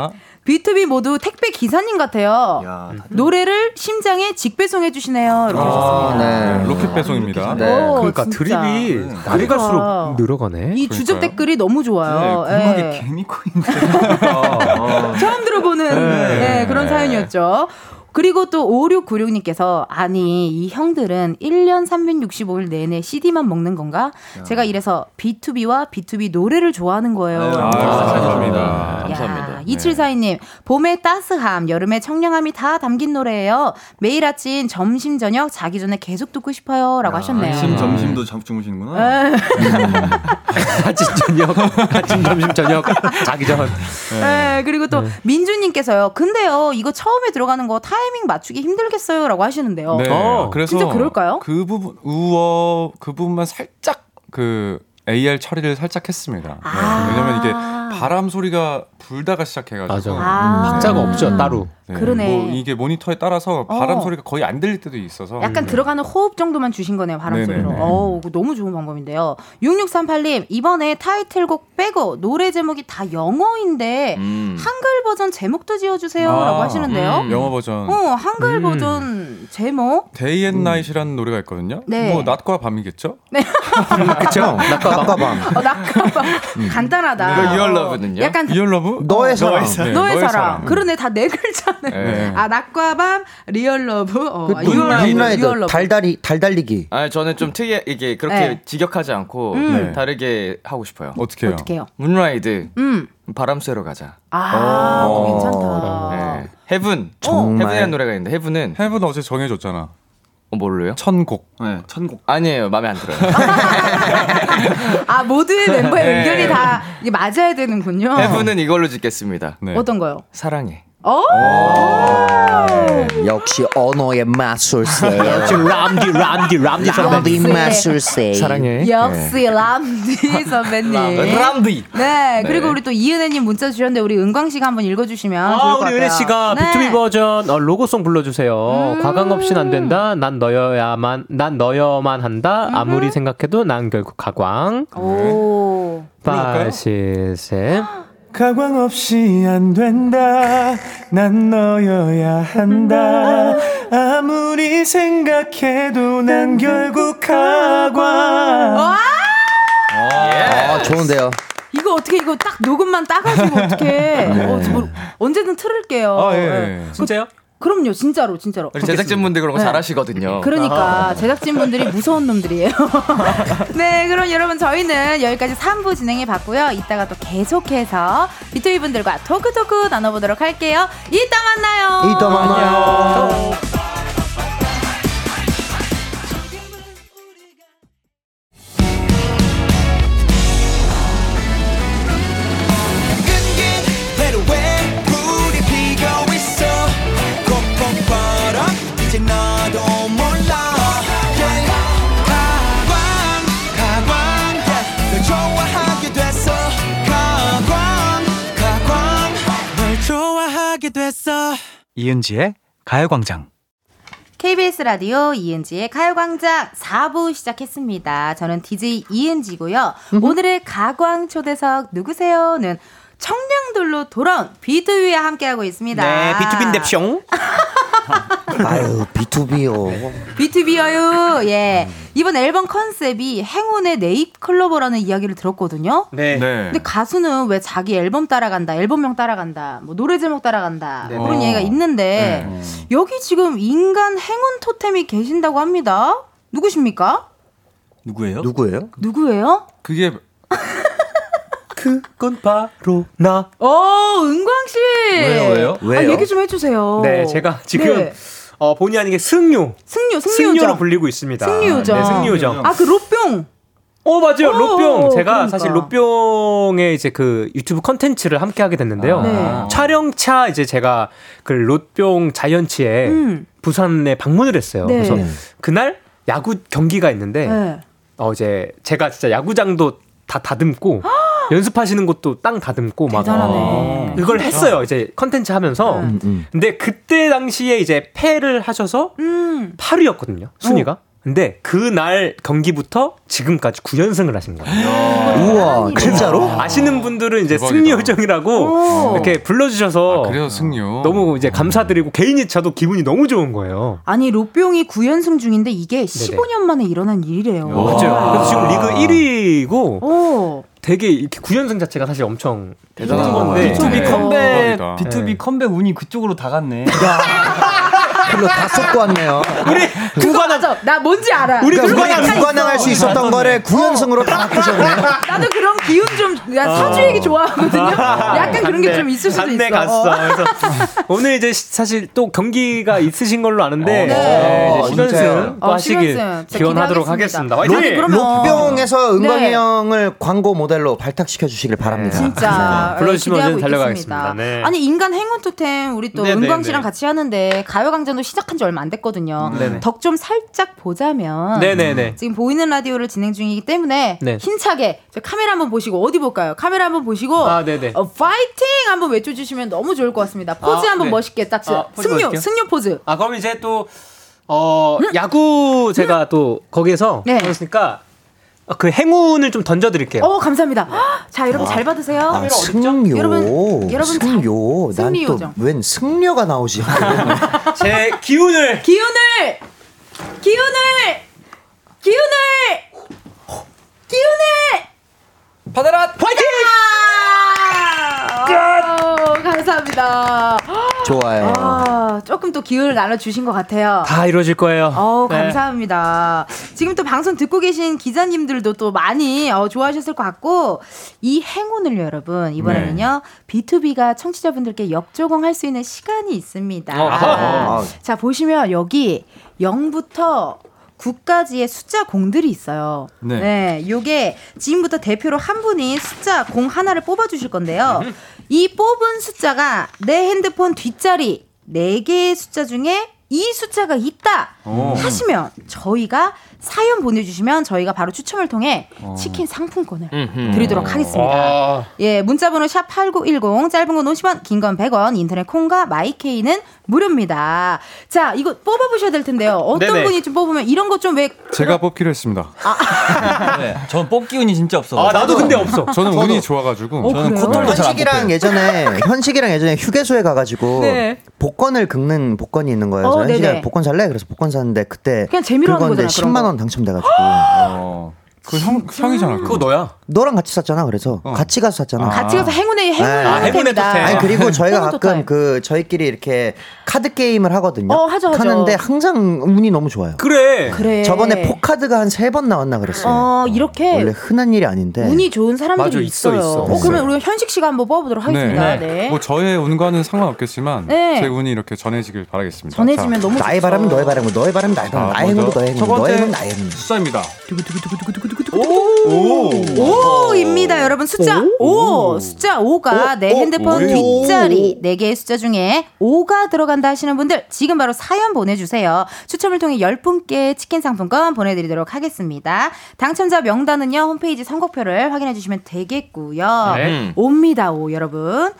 B2B 모두 택배 기사님 같아요. 야, 노래를 심장에 직배송해 주시네요. 이렇게 아, 하셨습니다. 네. 로켓 배송입니다. 네. 오, 그러니까 진짜. 드립이. 날이 갈수록 늘어가네. 이 주접 그러니까요. 댓글이 너무 좋아요. 네, 고막에 예. 개미 코인데 [LAUGHS] 처음 들어보는 네. 네, 그런 사연이었죠. 그리고 또 5696님께서 아니 이 형들은 1년 365일 내내 CD만 먹는 건가? 제가 이래서 B2B와 B2B 노래를 좋아하는 거예요. 아유, 라고 감사합니다. 야, 감사합니다. 2742님, 봄의 따스함, 여름의 청량함이 다 담긴 노래예요. 매일 아침, 점심, 저녁, 자기 전에 계속 듣고 싶어요. 라고 하셨네요. 아침 점심도 잠 주무시는구나 에, 아침 저녁, 아침 점심 저녁 자기 전. 네, 그리고 또 민주님께서요. 근데요, 이거 처음에 들어가는 거 타이 밍 맞추기 힘들겠어요. 라고 하시는데요. 네. 어, 그래서 진짜 그럴까요? 그 부분 우어 그 부분만 살짝 그 AR 처리를 살짝 했습니다. 네, 아. 왜냐면 이게 바람 소리가 불다가 시작해가지고 맞아. 아. 박자가 없죠 따로. 네, 그러네. 뭐 이게 모니터에 따라서 바람 어. 소리가 거의 안 들릴 때도 있어서 약간 들어가는 호흡 정도만 주신 거네요, 바람 네네네. 소리로. 어, 너무 좋은 방법인데요. 6638님, 이번에 타이틀곡 빼고 노래 제목이 다 영어인데 음. 한글 버전 제목도 지어주세요. 아, 라고 하시는데요. 음, 영어 버전 어, 한글 음. 버전 제목? Day and Night이라는 노래가 있거든요. 네. 뭐 낮과 밤이겠죠? [LAUGHS] 그쵸? 낙과 밤. 어, 낙하방. 간단하다. 이거 Your Love는요? 약간 Your Love? 너의 사랑. 네, 너의 사랑. 그러네, 다 네 [LAUGHS] 글자네. 네. 아, 낮과 밤, Real Love, 어, 그 아, Your Love, Love. 달달이 달달리기. 아 저는 좀 특이해 이게 그렇게 네. 직역하지 않고 음. 네, 다르게 하고 싶어요. 어떻게 해요? 어떻게 해요? Moon Ride 음. 바람 쐬러 가자. 아, 어. 괜찮다. 네. Heaven 정말. Heaven이라는 노래가 있는데 Heaven은 Heaven 어제 정해줬잖아. 어, 뭘로요? 천곡. 네, 천곡. 아니에요 마음에 안 들어요. [LAUGHS] 아, 모두의 멤버의 네. 의견이 다 이게 맞아야 되는군요. Heaven은 이걸로 짓겠습니다. 네. 어떤 거요? 사랑해. 어? 역시 언어의 마술세. [LAUGHS] 역시 람디 람디 람디 람디 선배님. 마술세. 사랑해. 역시 람디 [LAUGHS] 선배님. 람디. 네, 그리고 네. 우리 또 이은혜님 문자 주셨는데 우리 은광 씨가 한번 읽어주시면 좋을 아, 것 우리 같아요. 은혜 씨가 네. B2B 버전 어, 로고송 불러주세요. 과감 없인 안 된다. 난 너여야만, 난 너여만 한다. 아무리 생각해도 난 결국 가광. 오. 파시셋. 가광 없이 안 된다. 난 너여야 한다. 아무리 생각해도 난 결국 가광. 아, 좋은데요. 이거 어떻게 이거 딱 녹음만 따가지고 어떻게 [LAUGHS] 어, 저 뭐, 언제든 틀을게요. 아, 예. 네. 진짜요? 그럼요, 진짜로, 진짜로. 제작진분들 그런 거 네. 잘하시거든요. 그러니까 제작진분들이 무서운 놈들이에요. [LAUGHS] 네, 그럼 여러분 저희는 여기까지 3부 진행해 봤고요. 이따가 또 계속해서 비토이 분들과 토크토크 나눠보도록 할게요. 이따 만나요. 이따 만나요. 이은지의 가요광장. KBS 라디오 이은지의 가요광장 4부 시작했습니다. 저는 DJ 이은지고요. 오늘의 가광 초대석 누구세요?는 청량돌로 돌아온 비투비와 함께하고 있습니다. 네, B2B인데쇼. [LAUGHS] 아유, B2B요. 비투비어요. 예. 이번 앨범 컨셉이 행운의 네잎 클로버라는 이야기를 들었거든요. 네. 네. 근데 가수는 왜 자기 앨범 따라간다, 앨범명 따라간다, 뭐 노래 제목 따라간다 네. 그런 어. 얘기가 있는데 네. 여기 지금 인간 행운 토템이 계신다고 합니다. 누구십니까? 누구예요? 누구예요? 누구예요? 그게 [LAUGHS] 그건 바로 나. 어, 은광 씨. 왜요, 왜요? 아, 왜요? 얘기 좀 해주세요. 네, 제가 지금 네. 어, 본의 아니게 승료. 승유, 승료로 승유죠. 불리고 있습니다. 승유죠. 네, 승료죠. 아, 그 롯뿅. 어 맞아요 어, 롯뿅 제가 그러니까. 사실 롯뿅의 이제 그 유튜브 컨텐츠를 함께 하게 됐는데요 네. 촬영차 이제 제가 그 롯뿅 자이언츠에 음. 부산에 방문을 했어요 네. 그래서 그날 야구 경기가 있는데 네. 어 이제 제가 진짜 야구장도 다 다듬고 연습하시는 곳도 땅 다듬고 막 대단하네. 이걸 했어요 이제 컨텐츠 하면서 음, 음. 근데 그때 당시에 이제 패를 하셔서 음. 8위였거든요 순위가 근데 그날 경기부터 지금까지 9연승을 하신 거예요. 우와, 진짜로? 아시는 분들은 이제 대박이다. 승리 요정이라고 오. 이렇게 불러주셔서 아, 그래서 승료. 너무 이제 감사드리고 개인이 저도 기분이 너무 좋은 거예요. 아니, 롯뿅이 9연승 중인데 이게 15년 만에 일어난 일이래요. 맞아요. 그래서 지금 리그 1위고 오. 되게 이렇게 9연승 자체가 사실 엄청 대단한 힘든 건데 거죠. B2B 네. 컴백, 대박이다. B2B 네. 컴백 운이 그쪽으로 다 갔네. [LAUGHS] 글로 다 쏟고 왔네요. 우리 맞아. 나 뭔지 알아. 우리 약간 무관왕할 수. 있었던 거를 9연승으로 다 바꾸셨네. 나도 그런 기운 좀, 나 사주 얘기 좋아하거든요. 약간 그런 게 좀 있을 수도 있어. 갔어. 그래서 오늘 이제 시- 사실 또 경기가 있으신 걸로 아는데 네. 네, 어, 이제 진짜요? 10연승 또 어, 하시길 10연승. 진짜 기원하도록. 하겠습니다. 화이팅! 그러면- 롯데에서 은광이 네. 형을 광고 모델로 발탁시켜 주시길 바랍니다. 진짜 네. 불러주시면 기대하고 언제든 달려가겠습니다. 네. 아니 인간 행운 토템 우리 또 네, 네, 은광 씨랑 네. 같이 하는데 가요광장도 시작한 지 얼마 안 됐거든요. 음, 네네. 덕좀 살짝 보자면 네네네. 지금 보이는 라디오를 진행 중이기 때문에 네. 힘차게 저 카메라 한번 보시고 어디 볼까요? 카메라 한번 보시고 아, 네네. 어, 파이팅 한번 외쳐주시면 너무 좋을 것 같습니다. 포즈 아, 한번 네. 멋있게 딱 아, 승요 멋있게요? 승요 포즈. 아 그럼 이제 또 어, 야구 제가 또 거기에서 네. 그랬으니까 어, 그 행운을 좀 던져드릴게요. 어 감사합니다. 자 여러분 잘 받으세요. 아, 승료. 여러분, 여러분 잘- 승료. 난 또. 웬 승려가 나오지? [LAUGHS] 제 기운을 기운을 기운을 기운을 기운을 받아라 파이팅! 아, 감사합니다. 좋아요. 아, 조금 또 기운을 나눠주신 것 같아요. 다 이루어질 거예요. 어, 네. 감사합니다. 지금 또 방송 듣고 계신 기자님들도 또 많이 어, 좋아하셨을 것 같고, 이 행운을 여러분, 이번에는요, B2B가 청취자분들께 역조공할 수 있는 시간이 있습니다. 아하. 자, 보시면 여기 0부터 9까지의 숫자 공들이 있어요. 네. 네. 요게 지금부터 대표로 한 분이 숫자 공 하나를 뽑아 주실 건데요. 이 뽑은 숫자가 내 핸드폰 뒷자리 4개의 숫자 중에 이 숫자가 있다 오. 하시면 저희가 사연 보내주시면 저희가 바로 추첨을 통해 치킨 상품권을 드리도록 하겠습니다. 아, 예, 문자번호 샵 8910, 짧은 건 50원, 긴 건 100원, 인터넷 콩과 마이케이는 무료입니다. 자, 이거 뽑아보셔야 될 텐데요. 어떤 네네. 분이 좀 뽑으면 이런 것좀 왜. 제가 뽑기로 했습니다. [LAUGHS] 네, 전 뽑기 운이 진짜 없어. 아 나도 근데 없어. [LAUGHS] 저는 저도. 운이 좋아가지고. 저는? 코털도 현식이랑. 예전에 현식이랑 예전에 휴게소에 가가지고 네. 복권을 긁는 복권이 있는 거예요. 어, 그래서 현식이가 네네. 복권 살래? 그래서 복권 샀는데 그때 그냥 재미로 하는 거잖아, 그런 10만 거. 원 당첨돼가지고 어. 그 형, 형이잖아. 그거 너야. 너랑 같이 샀잖아. 그래서 같이 가서 샀잖아. 같이 가서 행운의 행운 네. 아, 행운의 토템이다. 토템. 아니 그리고 저희가 가끔. 그 저희끼리 이렇게 카드 게임을 하거든요. 어, 하죠, 하죠. 하는데 항상 운이 너무 좋아요. 그래. 그래. 저번에 포카드가 한 세 번 나왔나 그랬어요. 어, 이렇게 원래 흔한 일이 아닌데. 운이 좋은 사람들이 맞아, 있어, 있어요. 있어. 어, 그러면 우리 현식 씨가 한번 뽑아보도록 하겠습니다. 네. 네. 뭐 저의 운과는 상관없겠지만 네. 제 운이 이렇게 전해지길 바라겠습니다. 전해지면 너무 나의 좋죠. 바람은 너의 바람이고 너의 바람은 나의 바람. 자, 나의 행운도 너의 첫 행운. 너의 번째 행운 나의 행운. 숫자입니다. 오 입니다, 여러분. 숫자 오. 숫자 5가 내 핸드폰 뒷자리 4개의 숫자 중에 5가 들어간다 하시는 분들 지금 바로 사연 보내주세요. 추첨을 통해 10분께 치킨 상품권 보내드리도록 하겠습니다. 당첨자 명단은요, 홈페이지 선곡표를 확인해 주시면 되겠고요. 네. 옵니다, 오, 여러분.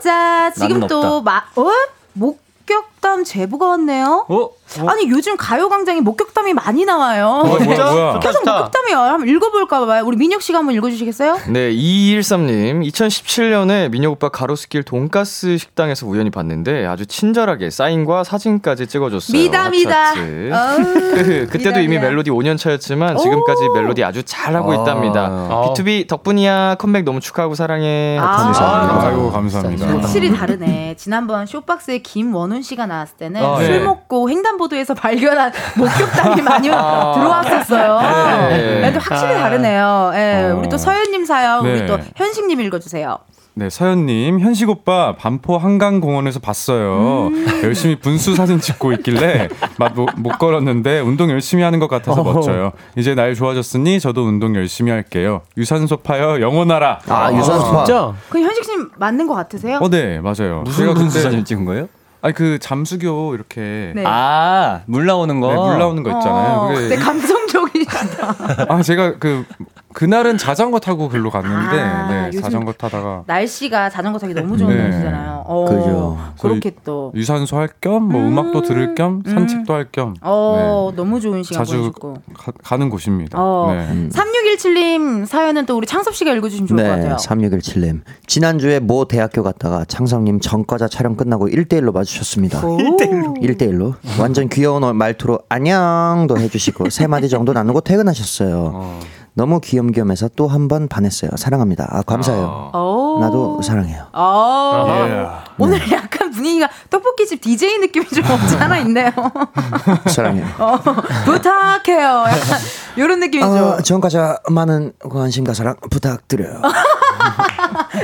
자, 지금 또 마, 어? 목격 담 제보가 왔네요. 어? 아니 요즘 가요광장에 목격담이 많이 나와요. 뭐야, 뭐야, 뭐야. 계속 좋다. 목격담이요. 한번 읽어볼까 봐요. 우리 민혁 씨가 한번 읽어주시겠어요? 네, 2213님. 2017년에 민혁 오빠 가로수길 돈가스 식당에서 우연히 봤는데 아주 친절하게 사인과 사진까지 찍어줬어요. 그, [LAUGHS] 그때도 미다, 이미 미다. 멜로디 5년 차였지만 지금까지 오. 멜로디 아주 잘하고 있답니다. 아. B2B 덕분이야 컴백 너무 축하하고 사랑해. 아. 감사합니다. 아이고 감사합니다. 확실히 다르네. 지난번 쇼박스에 김원훈 씨가 나왔을 때는 아, 술 네. 먹고 횡단보도에서 발견한 목격담이 많이 들어왔었어요. 네. 네. 확실히 다르네요. 예, 어. 우리 또 서현님 사연 우리 네. 또 현식님 읽어주세요. 네, 서현님, 현식 오빠 반포 한강공원에서 봤어요. 음. 열심히 분수 사진 찍고 있길래 맛못 걸었는데 운동 열심히 하는 것 같아서 어허. 멋져요. 이제 날 좋아졌으니 저도 운동 열심히 할게요. 유산소 파여 영원하라. 아, 유산소파. 진짜? 그 현식님 맞는 것 같으세요? 어, 네, 맞아요. 무슨 제가 분수 사진 찍은 거예요? 아니 그 잠수교 이렇게 네. 아, 물 나오는 거. 네, 물 나오는 거 있잖아요. 어, 그게 네, 감성적이시다. 아 제가 그 그날은 자전거 타고 글로 갔는데 아, 네, 자전거 타다가 날씨가 자전거 타기 너무 좋은 네. 날씨잖아요. 어, 그죠. 그렇게 또. 유산소 할 겸뭐 음~ 악도 들을 겸 산책도 할 겸 어, 너무 좋은 시간 자주 보내셨고. 가, 는 곳입니다. 어, 네. 3617님 사연은 또 우리 창섭 씨가 읽어 주시면 좋을 것 네, 같아요. 3617님. 지난주에 모 대학교 갔다가 창섭 님 전과자 촬영 끝나고 1대1로 마주쳤습니다. 1대1로? 1대1로. 완전 귀여운 말투로 안녕도 해 주시고 세 마디 정도 나누고 퇴근하셨어요. 너무 귀염귀염해서 또 한 번 반했어요. 사랑합니다. 아, 감사해요. 오. 나도 사랑해요. 어. 예. 오늘 약간 분위기가 떡볶이집 DJ 느낌이 좀 없지 않아 있네요. [LAUGHS] 사랑해요. 어, 부탁해요. 약간 이런 느낌이죠. 어, 전과자 많은 관심과 사랑 부탁드려요. [LAUGHS]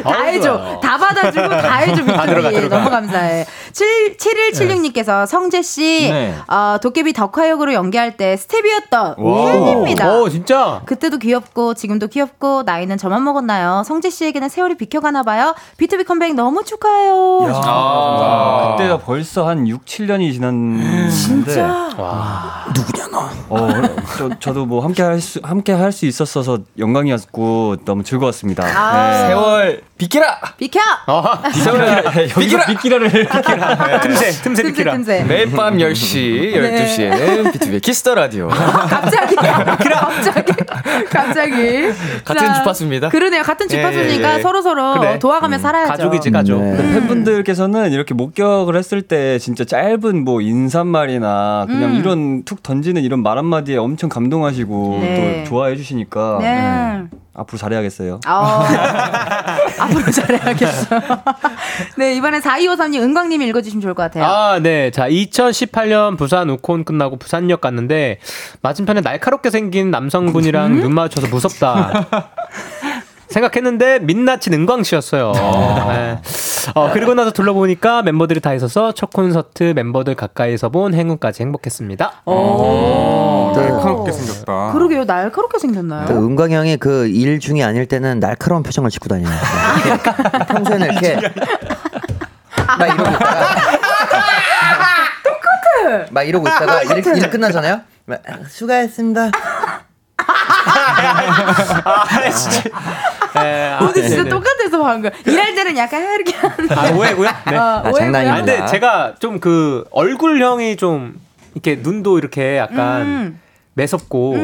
다 해줘. 다 받아주고 다 [LAUGHS] 해줘. 들어가. 너무 감사해. 7, 7176님께서 성재씨, 네. 어, 도깨비 덕화역으로 연기할 때 스텝이었던 와. 팬입니다. 오, 진짜? 그때도 귀엽고, 지금도 귀엽고, 나이는 저만 먹었나요? 성재씨에게는 세월이 비켜가나봐요. 비투비 컴백 너무 축하해요. 아, 그때가 벌써 한 6, 7년이 지났는데. 진짜? 누구냐 너? 어, 저, 저도 뭐 함께 할 수, 함께 할 수 있었어서 영광이었고 너무 즐거웠습니다. 아. 네. 세월 비키라. 비켜! 세월 여기서 비키라를 [LAUGHS] 비키라. 틈새, 틈새 틈새, 비키라. 매일 밤 10시, 네. 12시에는 비투비의 Kiss the Radio. 갑자기, [LAUGHS] 갑자기, 갑자기. 같은 자, 주파수입니다. 그러네요. 같은 예, 주파수니까 예, 예. 서로 서로 그래. 도와가며 살아야죠. 가족이지, 가족. 네. 음. 팬분들께서는 이렇게 목격을 했을 때 진짜 짧은 뭐 인사말이나 그냥 음. 이런 툭 던지는 이런 말 한마디에 엄청 감동하시고 네. 또 좋아해 주시니까 네. 네. 앞으로 잘해야겠어요. 아, [LAUGHS] 앞으로 잘해야겠어. [LAUGHS] 네, 이번엔 4253님, 은광님이 읽어주시면 좋을 것 같아요. 아, 네. 자, 2018년 부산 우콘 끝나고 부산역 갔는데 맞은편에 날카롭게 생긴 남성분이랑 눈 마주쳐서 무섭다. [LAUGHS] 생각했는데 민낯인 은광 씨였어요. 네. 어, 그리고 나서 둘러보니까 멤버들이 다 있어서 첫 콘서트 멤버들 가까이서 본 행운까지 행복했습니다. 오. 날카롭게 생겼다. 그러게요, 날카롭게 생겼나요? 그 은광 형이 그 일 중이 아닐 때는 날카로운 표정을 짓고 다녀요. 평소에는 [LAUGHS] 이렇게 막 이러고 있다가 똑같아! 막 이러고 있다가 일. 일 끝나잖아요. 막, 수고하셨습니다. 오늘 진짜 똑같아서 방금. 일할 때는 약간 이렇게 하는. 아, 오해고요? [LAUGHS] 네. 어, 오해고요? 아, 근데 제가 좀 그 얼굴형이 좀 이렇게 눈도 이렇게 약간 음. 매섭고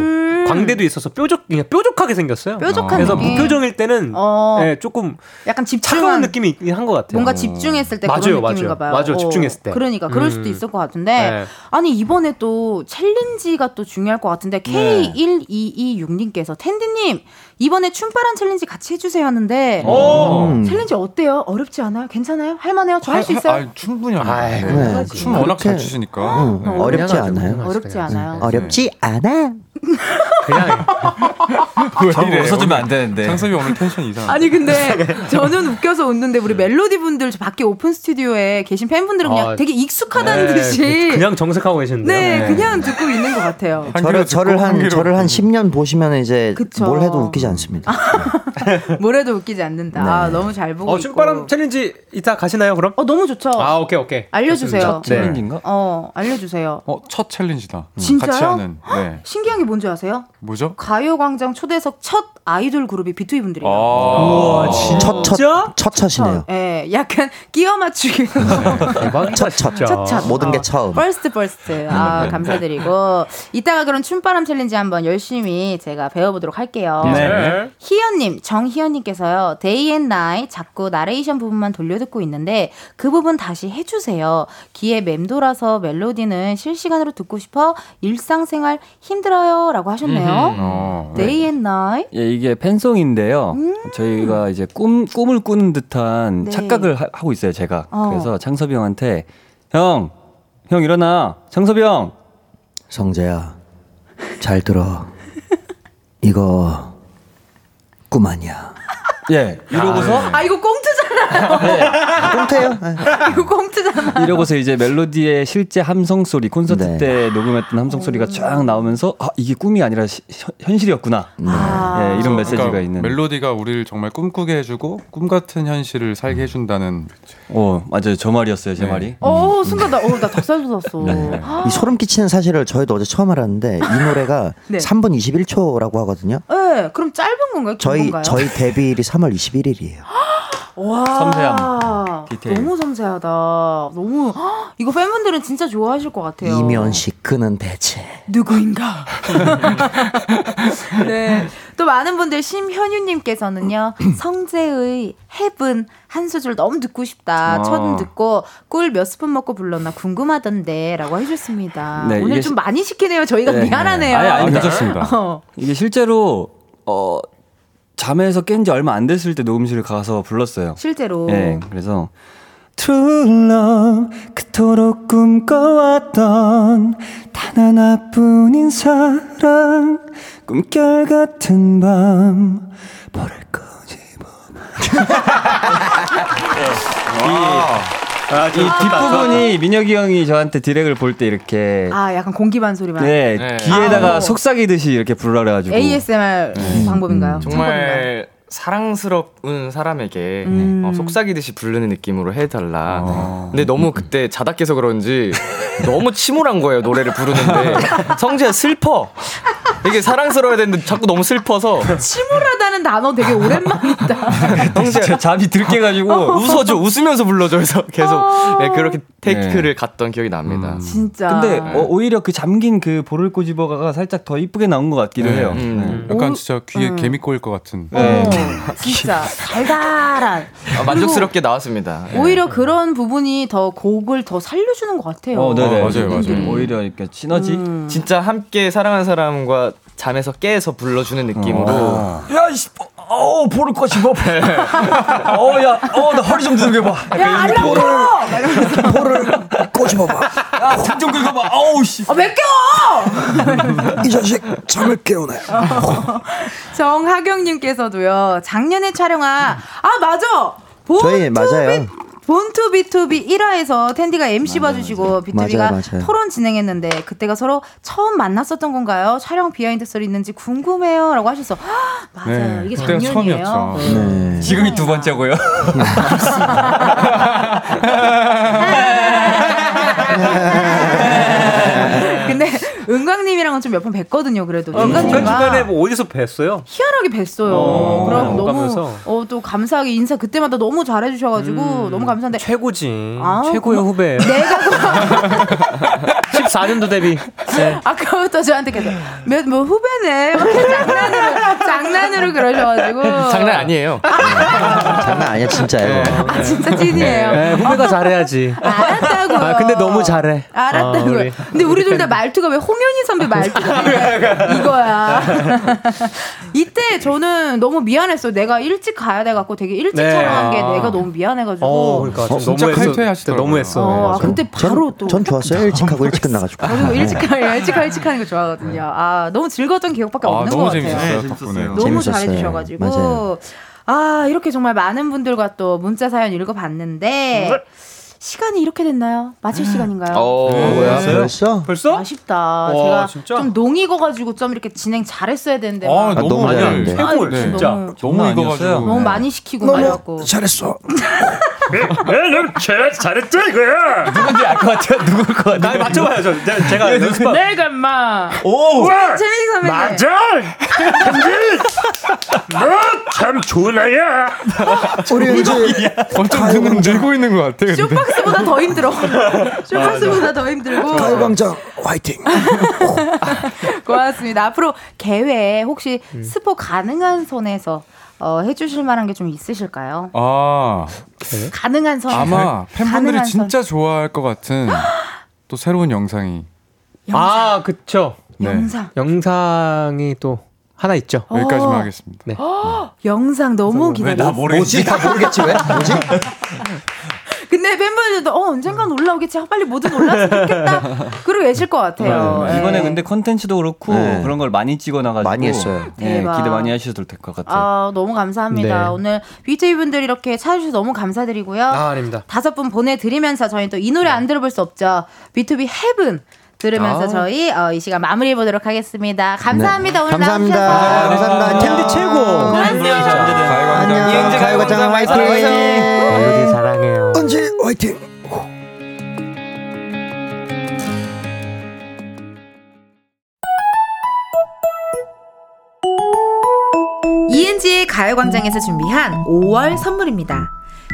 광대도 있어서 뾰족 그냥 뾰족하게 생겼어요. 뾰족한 그래서 느낌. 무표정일 때는 어. 네, 조금 약간 집중한 차가운 느낌이 한 것 같아요. 뭔가 집중했을 때 맞아요, 그런 맞아요. 느낌인가 봐요. 맞아요, 어, 집중했을 때. 그러니까 그럴 음. 수도 있을 것 같은데 네. 아니 이번에 또 챌린지가 또 중요할 것 같은데 네. K1226님께서 텐디님 이번에 춤바람 챌린지 같이 해주세요 하는데 오. 음. 챌린지 어때요? 어렵지 않아요? 괜찮아요? 할만해요? 저 할 수 있어요? 아, 충분히 합니다. 네. 춤 워낙 잘 추시니까. 응, 네. 어렵지 않아요. 어렵지 않아요. 어렵지 않아. 자꾸 웃어주면 안 되는데. 창섭이 오늘 텐션 이상. 아니 근데 [LAUGHS] 저는 웃겨서 웃는데 우리 멜로디 분들 저 밖에 오픈 스튜디오에 계신 팬분들은 그냥 아, 되게 익숙하다는 네, 듯이 [LAUGHS] 그냥 정색하고 계시는데요. 네, 그냥 듣고 있는 것 같아요. 저를 저를 한 저를 한 10년 보시면 이제 그쵸. 뭘 해도 웃기지 않습니다. [LAUGHS] 뭘 해도 웃기지 않는다. 아, 너무 잘 보고 어, 있고. 춤바람 챌린지 이따 가시나요, 그럼? 어, 너무 좋죠. 아, 오케이, 오케이. 알려 주세요. 첫 챌린지인가? 어, 알려 주세요. 어, 첫 챌린지다. 음, 진짜요? 같이 하는. 네. [GASPS] 신기한 게 뭔지 아세요? 뭐죠? 가요광장 초대석 첫 아이돌 그룹이 비투비 분들이에요. 우와, 첫, 첫, 첫 첫이네요. 예, 약간 끼워 맞추기. [LAUGHS] 첫, 첫, 첫, 첫. 모든 게 어, 처음. first first. 아, 감사드리고. 이따가 그런 춤바람 챌린지 한번 열심히 제가 배워보도록 할게요. 네. 희연님, 정희연님께서요, day and night 자꾸 나레이션 부분만 돌려듣고 있는데 그 부분 다시 해주세요. 귀에 맴돌아서 멜로디는 실시간으로 듣고 싶어 일상생활 힘들어요. 라고 하셨네요. 어, day 앤 나이? 예, 이게 팬송인데요. 저희가 이제 꿈 꿈을 꾸는 듯한 네. 착각을 하, 고 있어요, 제가. 어. 그래서 창섭이 형한테 형, 형 일어나. 창섭이 형. 성재야, 잘 들어. 이거 꿈 아니야. 예, 이러고서 아, 이거 꽁 트잖아요. 꽁트예요. 이거 꽁트잖아. 이러고서 이제 멜로디의 실제 함성 소리 콘서트 네. 때 녹음했던 함성 소리가 쫙 나오면서 아 이게 꿈이 아니라 시- 현- 현실이었구나. 예, 이런 메시지가 그러니까 있는. 멜로디가 우리를 정말 꿈꾸게 해주고 꿈 같은 현실을 살게 해준다는. 어 맞아요, 저 말이었어요, 제 네. 말이. 어, 순간 나, 어, 나 닭살 돋았어. 이 소름 끼치는 사실을 저희도 어제 처음 알았는데 이 노래가 [LAUGHS] 네. 3분 21초라고 하거든요. 네, 그럼 짧은 건가요? 긴 저희 건가요? 저희 데뷔일이 3월 21일이에요. [LAUGHS] 와, 섬세함, 디테일. 너무 섬세하다. 너무 헉, [GASPS] 이거 팬분들은 진짜 좋아하실 것 같아요. 이면식 그는 대체 누구인가? [LAUGHS] 네. 또 많은 분들 심현유님께서는요 성재의 해븐 한 소절 너무 듣고 싶다. 아. 처음 듣고 꿀 몇 스푼 먹고 불렀나 궁금하던데라고 해주셨습니다. 네, 오늘 좀 시- 많이 시키네요. 저희가 네. 미안하네요. 아니, 아니, 괜찮습니다. 어. 이게 실제로 어 잠에서 깬 지 얼마 안 됐을 때 녹음실을 가서 불렀어요. 실제로. 예, 그래서 True love 그토록 꿈꿔왔던 단 하나뿐인 사랑 꿈결 같은 밤 [LAUGHS] [LAUGHS] 아, 이 뒷부분이 민혁이 형이 저한테 디렉을 볼 때 이렇게 아, 약간 공기 반 소리만. 네, 네. 귀에다가 아. 속삭이듯이 이렇게 부르라 그래가지고 ASMR 방법인가요? 정말 사랑스러운 사람에게 음. 어, 속삭이듯이 부르는 느낌으로 해달라. 근데 너무 그때 자다 깨서 그런지 너무 침울한 거예요 노래를 부르는데 성재야 슬퍼. 이게 사랑스러워야 되는데 자꾸 너무 슬퍼서 침울하다는 단어 되게 오랜만이다. [LAUGHS] 성재 잠이 들깨가지고 [LAUGHS] 웃어줘 웃으면서 불러줘 해서 계속 어. 네, 그렇게 테이크를 갔던 기억이 납니다. 진짜. 근데 어, 오히려 그 잠긴 그 볼을 꼬집어가가 살짝 더 이쁘게 나온 것 같기도 네. 해요. 음. 약간 오, 진짜 귀에 음. 개미 꼬일 것 같은. 네. 어, 진짜 달달한. 아, 만족스럽게 나왔습니다. 네. 오히려 그런 부분이 더 곡을 더 살려주는 것 같아요. 어, 네네. 어, 맞아요, 맞아요. 오히려 이렇게 시너지. 음. 진짜 함께 사랑하는 사람과 잠에서 깨서 불러주는 느낌으로 어. 야, 이씨, 어, 볼을 꼬집어. [LAUGHS] 어, 야, 어, 나 허리 좀 들겨봐. 야, 알라고! 볼을 꼬집어봐. 야, 등 좀 긁어봐. 어우, 씨. 어, 몇 겨! 이 자식 잠을 깨우네. [LAUGHS] 정하경님께서도요, 작년에 촬영한, 아, 맞아! 저희 맞아요. 본투 비투비 1화에서 텐디가 MC 봐주시고 비투비가. 토론 진행했는데 그때가 서로 처음 만났었던 건가요? 촬영 비하인드 썰이 있는지 궁금해요 라고 하셔서 아, 맞아요 네, 이게 작년이에요. 처음이었죠. 네. 지금이 두 번째고요. [LAUGHS] 은광님이랑은 좀 몇 번 뵀거든요. 그래도 어, 은광님과 뭐 어디서 뵀어요? 희한하게 뵀어요. 어, 그럼 너무. 어, 또 감사하게 인사 그때마다 너무 잘해주셔가지고 너무 감사한데 최고지. 아, 최고의 고마- 후배. 내가 [LAUGHS] 14년도 데뷔. 네. 아까부터 저한테 계속 몇, 뭐 후배네 장난으로 장난으로 그러셔가지고 장난 아니에요. 장난 아니야 진짜예요. 아 진짜 찐이에요. 네, 후배가 잘해야지. 알았다고. 아, 근데 너무 잘해. 알았다고요. 어, 우리. 근데 우리 둘 다 말투가 왜 홍 현희 선배 말투가 이거야. 이때 저는 너무 미안했어요. 내가 일찍 가야 돼 갖고 되게 일찍 네. 촬영한 게 아. 내가 너무 미안해가지고. 어, 그러니까 좀 진짜 너무했어. 칼퇴하시더라고요. 너무했어. 어, 아, 그때 바로 또. 전 좋았어요. 일찍 하고 일찍 끝나가지고. 저도 일찍 가 일찍 가 일찍 하는 거 좋아하거든요. 아 너무 즐거웠던 기억밖에 아, 없는 것 같아요. 재밌었어요 네, 덕분에. 너무 재밌었어요. 잘해주셔가지고. 맞아요. 아, 이렇게 정말 많은 분들과 또 문자 사연 읽어봤는데, 시간이 이렇게 됐나요? 마칠 시간인가요? 어, 뭐야? 벌써? 벌써? 아쉽다. 와, 제가 진짜? 좀 농익어가지고 좀 이렇게 진행 잘했어야 되는데. 아, 막 아, 너무 너무 많이. 아, 최고, 네. 진짜. 너무, 너무. 익어가지고. 너무 많이 시키고 말해갖고. 잘했어. [LAUGHS] 잘했죠 이거야. 누군지 알 것 같아요. 누굴 것 같아요. 나 맞춰봐야죠. 제가, 제가 연습. 내가 마 오! 재민이 선배님. 너참 좋은 아이야. 우리 [LAUGHS] 은지 엄청 늙- 늙고 있는 것 같아. 근데. 쇼박스보다 더 힘들어. 쇼박스보다 더 힘들고. 가요광장 화이팅. [LAUGHS] 고맙습니다. 앞으로 계획 혹시 스포 가능한 선에서 어, 해주실 만한 게 좀 있으실까요? 아 가능한 선. 아마 팬분들이 가능한 선. 진짜 좋아할 것 같은 [GASPS] 또 새로운 영상이 아, 그쵸. 네. 영상. 영상이 또 하나 있죠. 여기까지만 어. 하겠습니다. 네. [GASPS] 영상 너무 기다려. 뭐지? 다 모르겠지 왜? 뭐지? [LAUGHS] 근데 팬분들도 어 언젠간 올라오겠지. 빨리 뭐든 올랐으면 좋겠다. [LAUGHS] 그러고 계실 것 같아요. 네, 이번에 예. 근데 컨텐츠도 그렇고 네. 그런 걸 많이 찍어놔가지고 많이 했어요. 네. 기대 많이 하셔도 될 것 같아요. 아 너무 감사합니다. 네. 오늘 BJ 분들 이렇게 찾아주셔서 너무 감사드리고요. 아, 아닙니다. 다섯 분 보내드리면서 저희 또 이 노래 안 들어볼 수 없죠. B2B 헤븐 들으면서 아. 저희 어, 이 시간 마무리해 보도록 하겠습니다. 감사합니다. 오늘 감사합니다. 나와주셔서. 감사합니다. 텐디 최고. 고맙습니다. 안녕. 가요광장 화이팅. 멜로디 사랑해요. 화이팅. 이은지의 가요광장에서 준비한 5월 선물입니다.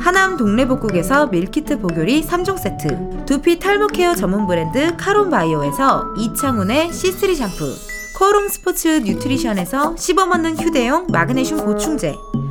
하남 동래복국에서 밀키트 복요리 3종 세트 두피 탈모 케어 전문 브랜드 카론바이오에서 이창훈의 C3 샴푸 코롱 스포츠 뉴트리션에서 씹어먹는 휴대용 마그네슘 보충제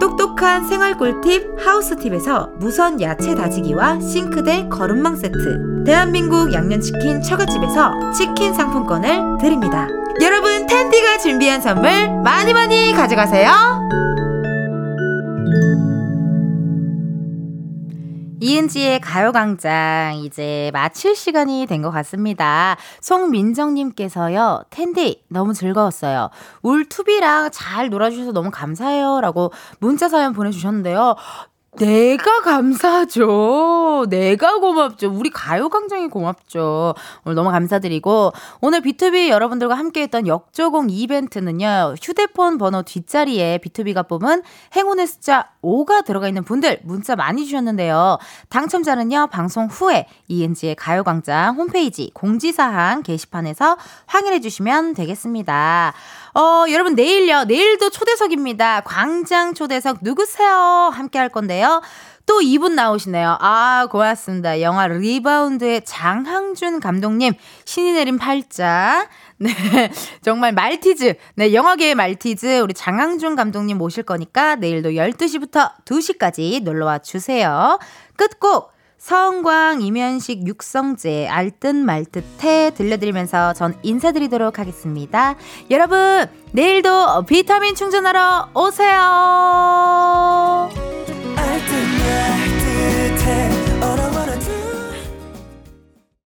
똑똑한 생활 꿀팁 하우스팁에서 무선 야채 다지기와 싱크대 거름망 세트 대한민국 양념치킨 처갓집에서 치킨 상품권을 드립니다. 여러분 텐디가 준비한 선물 많이 많이 가져가세요 이은지의 가요광장 이제 마칠 시간이 된 것 같습니다. 송민정님께서요, 텐디 너무 즐거웠어요. 울투비랑 잘 놀아주셔서 너무 감사해요. 라고 문자 사연 보내주셨는데요. 내가 감사하죠. 내가 고맙죠. 우리 가요광장이 고맙죠. 오늘 너무 감사드리고, 오늘 B2B 여러분들과 함께했던 역조공 이벤트는요, 휴대폰 번호 뒷자리에 B2B가 뽑은 행운의 숫자 5가 들어가 있는 분들 문자 많이 주셨는데요. 당첨자는요, 방송 후에 이은지의 가요광장 홈페이지 공지사항 게시판에서 확인해 주시면 되겠습니다. 어, 여러분, 내일요. 내일도 초대석입니다. 광장 초대석 누구세요? 함께 할 건데요. 또 이분 나오시네요. 아, 고맙습니다. 영화 리바운드의 장항준 감독님, 신이 내린 팔자. [LAUGHS] 네. 정말 말티즈. 네, 영화계의 말티즈. 우리 장항준 감독님 모실 거니까 내일도 12시부터 2시까지 놀러와 주세요. 끝곡. 서은광, 임현식, 육성재, 알듯 말듯해 들려드리면서 전 인사드리도록 하겠습니다. 여러분, 내일도 비타민 충전하러 오세요! 알듯 말듯해